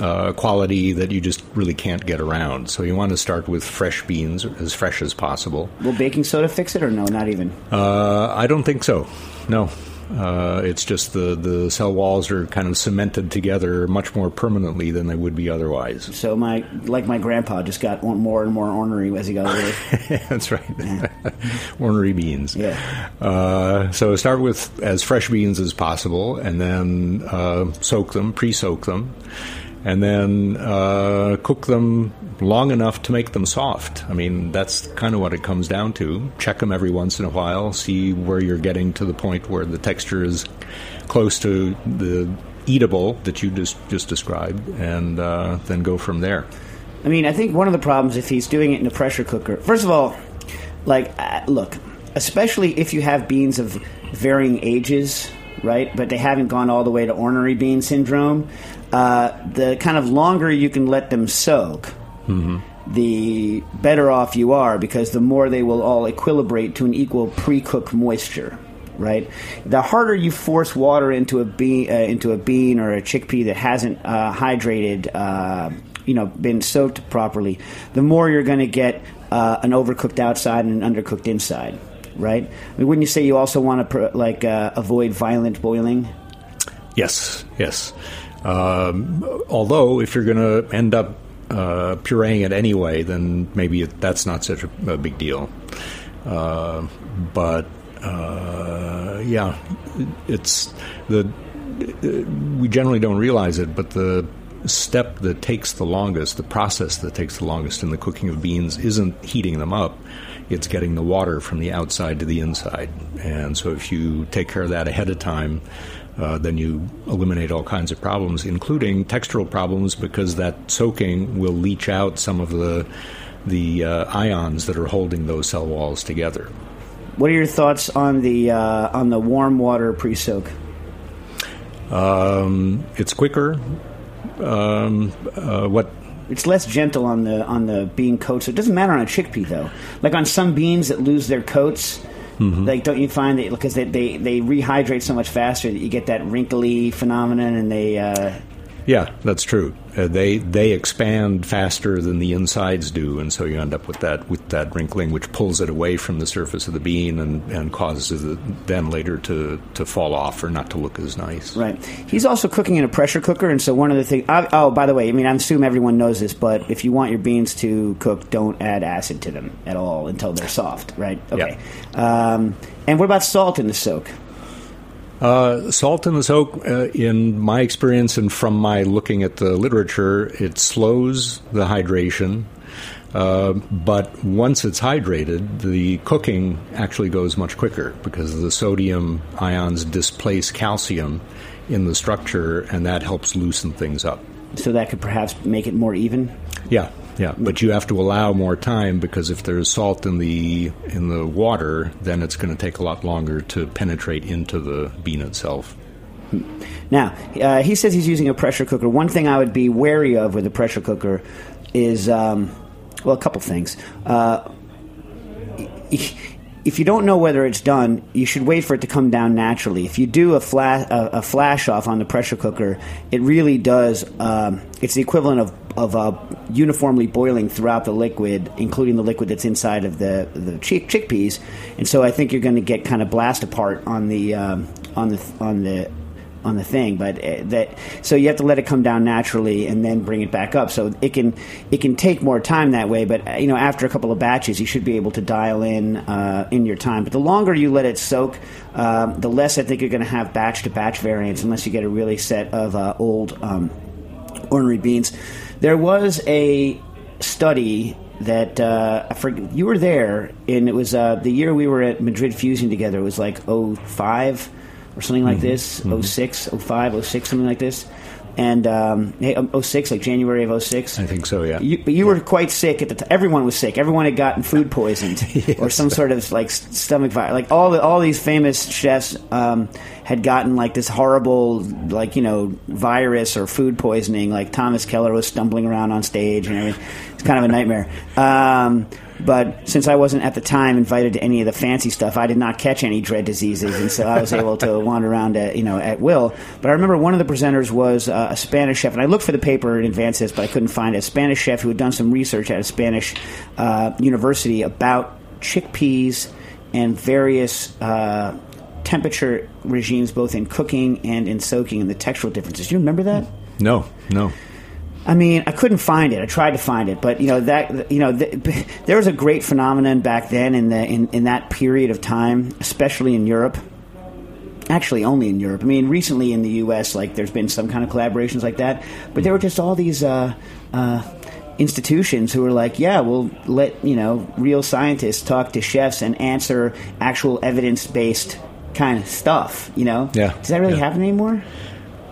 uh, quality that you just really can't get around. So you want to start with fresh beans, as fresh as possible. Will baking soda fix it or no? Not even. Uh, I don't think so. No. Uh, it's just the, the cell walls are kind of cemented together much more permanently than they would be otherwise. So my like my grandpa just got more and more ornery as he got older. That's right. Ornery beans. Yeah. Uh, so start with as fresh beans as possible, and then uh, soak them, pre-soak them, and then uh, cook them long enough to make them soft. I mean, that's kind of what it comes down to. Check them every once in a while, see where you're getting to the point where the texture is close to the eatable that you just just described, and uh, then go from there. I mean, I think one of the problems if he's doing it in a pressure cooker. First of all, like, uh, look, especially if you have beans of varying ages, right? But they haven't gone all the way to ornery bean syndrome. Uh, the kind of longer you can let them soak, the better off you are because the more they will all equilibrate to an equal pre-cooked moisture. Right, the harder you force water into a bean, uh, into a bean or a chickpea that hasn't uh, hydrated, uh, you know, been soaked properly, the more you're going to get uh, an overcooked outside and an undercooked inside. Right? I mean, wouldn't you say you also want to pr- like avoid violent boiling? Yes, yes. Um, although, if you're going to end up uh, pureeing it anyway, then maybe that's not such a, a big deal. Uh, but uh, yeah, it's the we generally don't realize it, but the step that takes the longest, the process that takes the longest in the cooking of beans, isn't heating them up. It's getting the water from the outside to the inside. And so, if you take care of that ahead of time, uh, then you eliminate all kinds of problems, including textural problems, because that soaking will leach out some of the the uh, ions that are holding those cell walls together. What are your thoughts on the uh, on the warm water pre-soak? Um, it's quicker. Um, uh, what It's less gentle on the on the bean coats. It doesn't matter on a chickpea though. Like on some beans that lose their coats, like don't you find that because they, they they rehydrate so much faster that you get that wrinkly phenomenon and they uh, Yeah, that's true. Uh, they they expand faster than the insides do, and so you end up with that with that wrinkling, which pulls it away from the surface of the bean and, and causes it then later to, to fall off or not to look as nice. right. He's also cooking in a pressure cooker, and so one of the things. Oh, by the way, I mean I assume everyone knows this, but if you want your beans to cook, don't add acid to them at all until they're soft. Right. Okay. Um, and what about salt in the soak? Uh, salt in the soak, uh, in my experience and from my looking at the literature, it slows the hydration Uh, but once it's hydrated, the cooking actually goes much quicker because the sodium ions displace calcium in the structure, and that helps loosen things up. So that could perhaps make it more even. Yeah, yeah, but you have to allow more time because if there's salt in the in the water, then it's going to take a lot longer to penetrate into the bean itself. Now, uh, he says he's using a pressure cooker. One thing I would be wary of with a pressure cooker is, um, well, a couple things. Uh, if you don't know whether it's done, you should wait for it to come down naturally. If you do a flash a, a flash off on the pressure cooker, it really does. Um, it's the equivalent of of uh, uniformly boiling throughout the liquid, including the liquid that's inside of the the chick- chickpeas. And so I think you're going to get kind of blast apart on the um, on the on the on the thing, but uh, that so you have to let it come down naturally and then bring it back up. So it can it can take more time that way, but uh, you know after a couple of batches, you should be able to dial in uh, in your time. But the longer you let it soak, um, the less I think you're going to have batch to batch variance, unless you get a really set of uh, old um, ornery beans. There was a study that uh, I forget, you were there, and it was uh, the year we were at Madrid Fusion together. It was like 05 or something like Mm-hmm. this, oh six, oh five, oh six, something like this. And um, hey, um, 06, like January of 06. I think so. Yeah. You, but you were quite sick at the time. Everyone was sick. Everyone had gotten food poisoned or some sort of like stomach virus. Like all the, all these famous chefs um, had gotten like this horrible like you know virus or food poisoning. Like Thomas Keller was stumbling around on stage and everything. It's kind of a nightmare. Um, but since I wasn't at the time invited to any of the fancy stuff, I did not catch any dread diseases, and so I was able to wander around at you know at will. But I remember one of the presenters was uh, a Spanish chef, and I looked for the paper in advance of this, but I couldn't find it. A Spanish chef who had done some research at a Spanish uh, university about chickpeas and various. Uh, Temperature regimes, both in cooking and in soaking, and the textural differences. Do you remember that? No, no. I mean, I couldn't find it. I tried to find it, but you know that you know th- there was a great phenomenon back then in the in, in that period of time, especially in Europe. Actually, only in Europe. I mean, recently in the U.S., like there's been some kind of collaborations like that, but there were just all these uh, uh, institutions who were like, "Yeah, we'll let you know real scientists talk to chefs and answer actual evidence based kind of stuff." You know, Yeah. Does that really Yeah. happen anymore?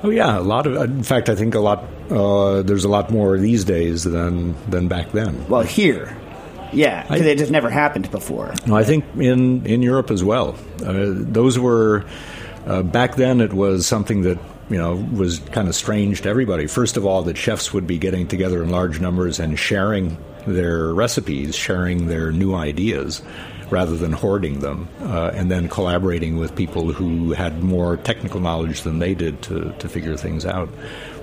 Oh yeah, a lot of. In fact, I think a lot. Uh, there's a lot more these days than than back then. Well, here, yeah, because I- it just never happened before. No, I think in in Europe as well. Uh, those were uh, back then. It was something that you know was kind of strange to everybody. First of all, that chefs would be getting together in large numbers and sharing their recipes, sharing their new ideas. Rather than hoarding them, uh, and then collaborating with people who had more technical knowledge than they did to, to figure things out,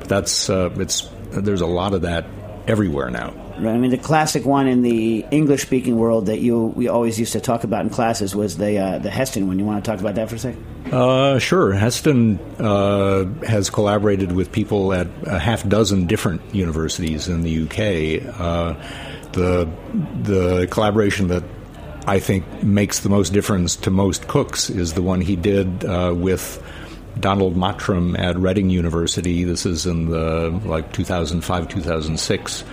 that's uh, it's there's a lot of that everywhere now. Right. I mean, the classic one in the English-speaking world that you we always used to talk about in classes was the uh, the Heston one. You want to talk about that for a second? Uh, sure. Heston uh, has collaborated with people at a half dozen different universities in the UK. Uh, the the collaboration that I think makes the most difference to most cooks is the one he did uh, with Donald Mottram at Reading University. This is in the like 2005 2006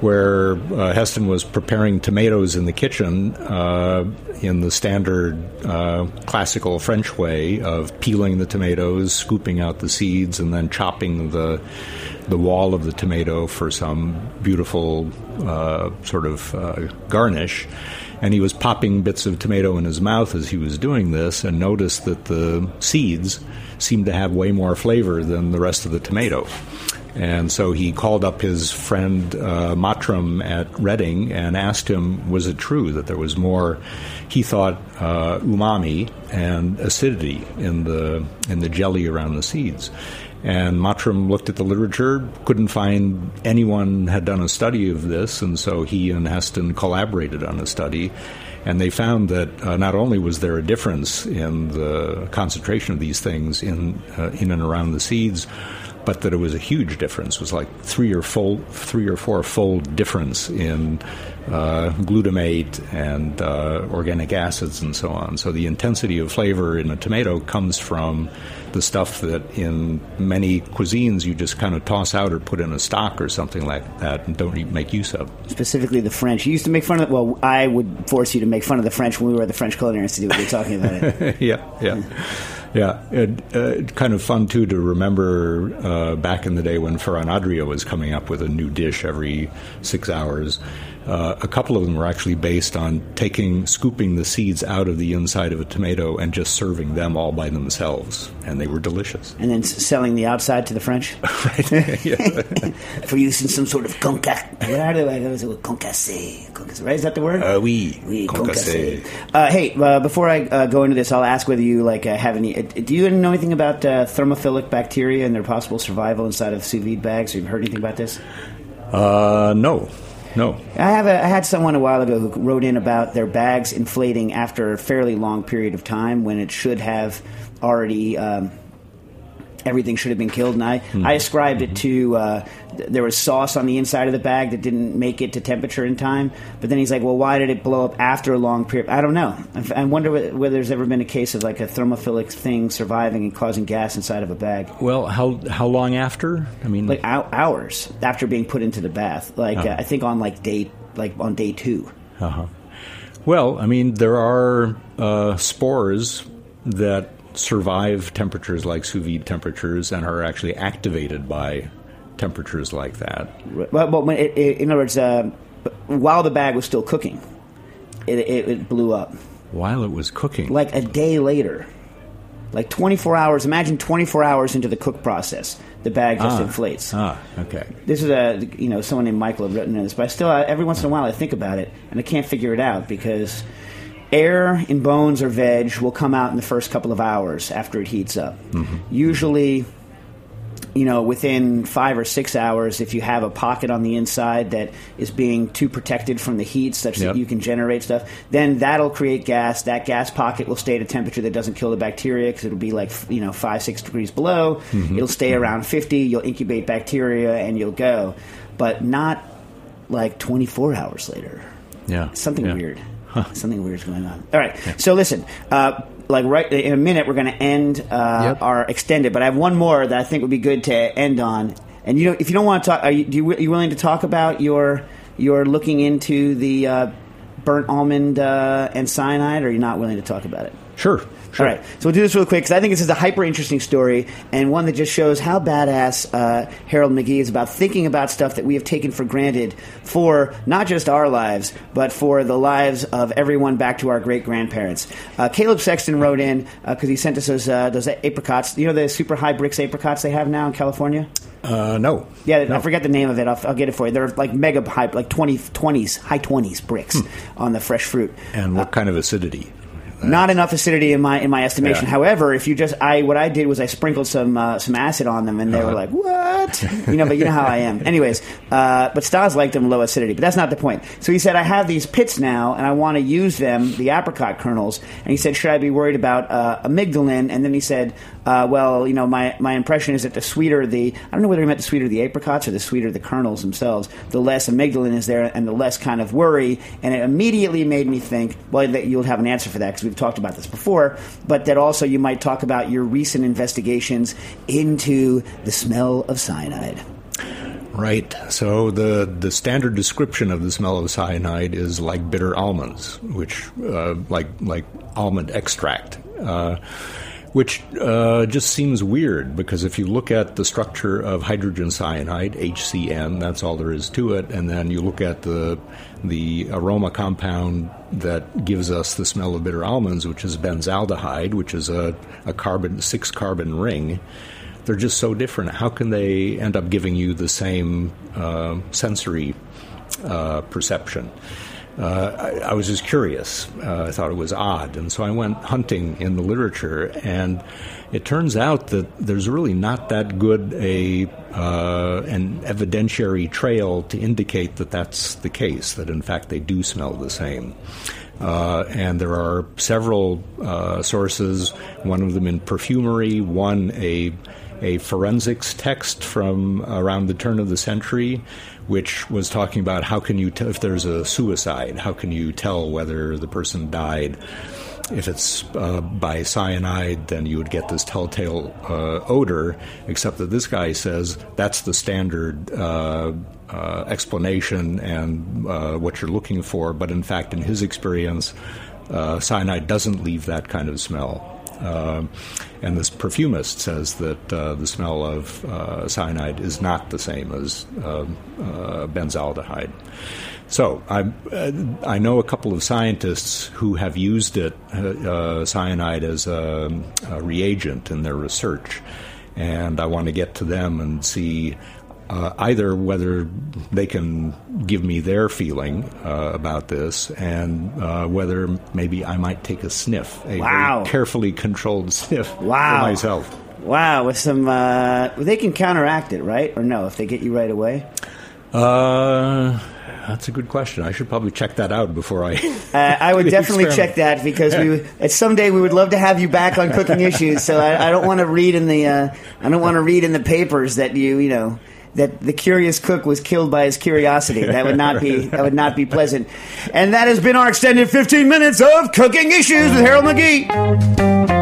where uh, Heston was preparing tomatoes in the kitchen uh, in the standard uh, classical French way of peeling the tomatoes, scooping out the seeds, and then chopping the the wall of the tomato for some beautiful uh, sort of uh, garnish. And he was popping bits of tomato in his mouth as he was doing this, and noticed that the seeds seemed to have way more flavor than the rest of the tomato. And so he called up his friend uh, Mottram at Reading and asked him, was it true that there was more, he thought, uh, umami and acidity in the in the jelly around the seeds? And Mottram looked at the literature, couldn't find anyone had done a study of this, and so he and Heston collaborated on a study. And they found that uh, not only was there a difference in the concentration of these things in uh, in and around the seeds, but that it was a huge difference. It was like three or fold, three or four fold difference in uh, glutamate and uh, organic acids and so on. So the intensity of flavor in a tomato comes from the stuff that in many cuisines you just kind of toss out or put in a stock or something like that and don't make use of. Specifically, the French. You used to make fun of. Well, I would force you to make fun of the French when we were at the French Culinary Institute. We were talking about it. yeah, yeah. Yeah, it, uh, kind of fun too to remember uh, back in the day when Ferran Adria was coming up with a new dish every six hours. Uh, a couple of them were actually based on taking, scooping the seeds out of the inside of a tomato and just serving them all by themselves, and they were delicious. And then s- selling the outside to the French right? for use in some sort of concasse. What are they? It concasse. Concasse, right? Is that the word? Uh, oui, Oui, concasse. Uh, hey, uh, before I uh, go into this, I'll ask whether you like uh, have any. Uh, do you know anything about uh, thermophilic bacteria and their possible survival inside of sous vide bags? Have you heard anything about this? Uh, no, no. I have a, I had someone a while ago who wrote in about their bags inflating after a fairly long period of time when it should have already. Um, Everything should have been killed, and I, I ascribed it to uh, th- there was sauce on the inside of the bag that didn't make it to temperature in time. But then he's like, "Well, why did it blow up after a long period?" I don't know. I wonder whether whether there's ever been a case of like a thermophilic thing surviving and causing gas inside of a bag. Well, how how long after? I mean, like hou- hours after being put into the bath. Like Oh. uh, I think on like day like on day two. Uh-huh. Well, I mean, there are uh, spores that survive temperatures like sous vide temperatures and are actually activated by temperatures like that. Well, well when it, it, in other words, uh, while the bag was still cooking, it, it, it blew up. While it was cooking, Like a day later, like 24 hours. Imagine 24 hours into the cook process, the bag just Ah. inflates. Ah, okay. This is a you know someone named Michael had written this, but I still uh, every once in a while I think about it and I can't figure it out because air in bones or veg will come out in the first couple of hours after it heats up. Mm-hmm. Usually, you know, within five or six hours, if you have a pocket on the inside that is being too protected from the heat, such Yep. that you can generate stuff, then that'll create gas. That gas pocket will stay at a temperature that doesn't kill the bacteria because it'll be like you know five six degrees below. Mm-hmm. It'll stay mm-hmm. around fifty. You'll incubate bacteria and you'll go, but not like twenty four hours later. Yeah. Something Yeah. weird. Something weird's going on. All right. So listen, uh, like right in a minute, we're going to end uh, Yep. our extended, but I have one more that I think would be good to end on. And you know, if you don't want to talk, are you, do you, are you willing to talk about your your looking into the uh, burnt almond uh, and cyanide, or are you not willing to talk about it? Sure. Sure. All right, so we'll do this real quick because I think this is a hyper interesting story and one that just shows how badass uh, Harold McGee is about thinking about stuff that we have taken for granted for not just our lives, but for the lives of everyone back to our great grandparents. Uh, Caleb Sexton wrote in because he sent us those, uh, those apricots. You know the super high Brix apricots they have now in California? Uh, no. Yeah, I forget the name of it. I'll, I'll get it for you. They're like mega high, like 20, 20s, high 20s Brix on the fresh fruit. And what kind of acidity? Not enough acidity in my in my estimation. Yeah. However, if you just I what I did was I sprinkled some uh, some acid on them, and they were like, "What?" you know, but you know how I am. Anyways, uh, but Stas liked them low acidity, but that's not the point. So he said, "I have these pits now, and I want to use them, the apricot kernels." And he said, "Should I be worried about uh, amygdalin?" And then he said, uh, "Well, you know, my my impression is that the sweeter the I don't know whether he meant the sweeter the apricots or the sweeter the kernels themselves, the less amygdalin is there, and the less kind of worry." And it immediately made me think, well, that you'll have an answer for that because we've talked about this before, but that also you might talk about your recent investigations into the smell of cyanide. Right. So the the standard description of the smell of cyanide is like bitter almonds, which uh, like like almond extract. Uh, which uh, just seems weird because if you look at the structure of hydrogen cyanide, HCN, that's all there is to it, and then you look at the the aroma compound that gives us the smell of bitter almonds, which is benzaldehyde, which is a, a carbon six carbon ring they're just so different. How can they end up giving you the same uh, sensory uh, perception? Uh, I, I was just curious. Uh, I thought it was odd, and so I went hunting in the literature, and it turns out that there's really not that good a uh, an evidentiary trail to indicate that that's the case. That in fact they do smell the same. Uh, and there are several uh, sources, one of them in perfumery, one a a forensics text from around the turn of the century, which was talking about how can you tell if there's a suicide, how can you tell whether the person died. If it's uh, by cyanide, then you would get this telltale uh, odor, except that this guy says that's the standard uh, uh explanation and uh, what you're looking for. But in fact, in his experience, uh, cyanide doesn't leave that kind of smell. And this perfumist says that the smell of cyanide is not the same as um, benzaldehyde. So I, uh, I know a couple of scientists who have used it, uh, cyanide, as a, a reagent in their research, and I want to get to them and see uh, either whether they can give me their feeling uh, about this and uh, whether maybe I might take a sniff, a Wow. carefully controlled sniff Wow. for myself. Wow, with some, uh, they can counteract it, right? Or no, if they get you right away? Uh, that's a good question. I should probably check that out before I. Uh, I would definitely experiment. check that because we someday we would love to have you back on cooking issues. So I, I don't want to read in the uh, I don't want to read in the papers that you you know that the curious cook was killed by his curiosity. That would not be that would not be pleasant. And that has been our extended 15 minutes of cooking issues with Harold McGee.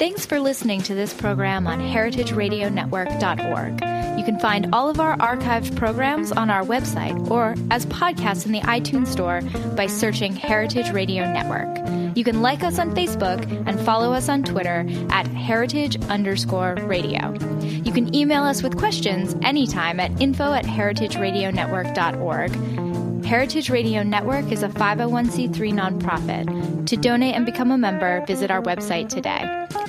Thanks for listening to this program on heritageradionetwork.org. You can find all of our archived programs on our website or as podcasts in the iTunes Store by searching Heritage Radio Network. You can like us on Facebook and follow us on Twitter at heritage underscore radio. You can email us with questions anytime at info at heritageradionetwork.org. Heritage Radio Network is a 501c3 nonprofit. To donate and become a member, visit our website today.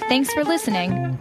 Thanks for listening.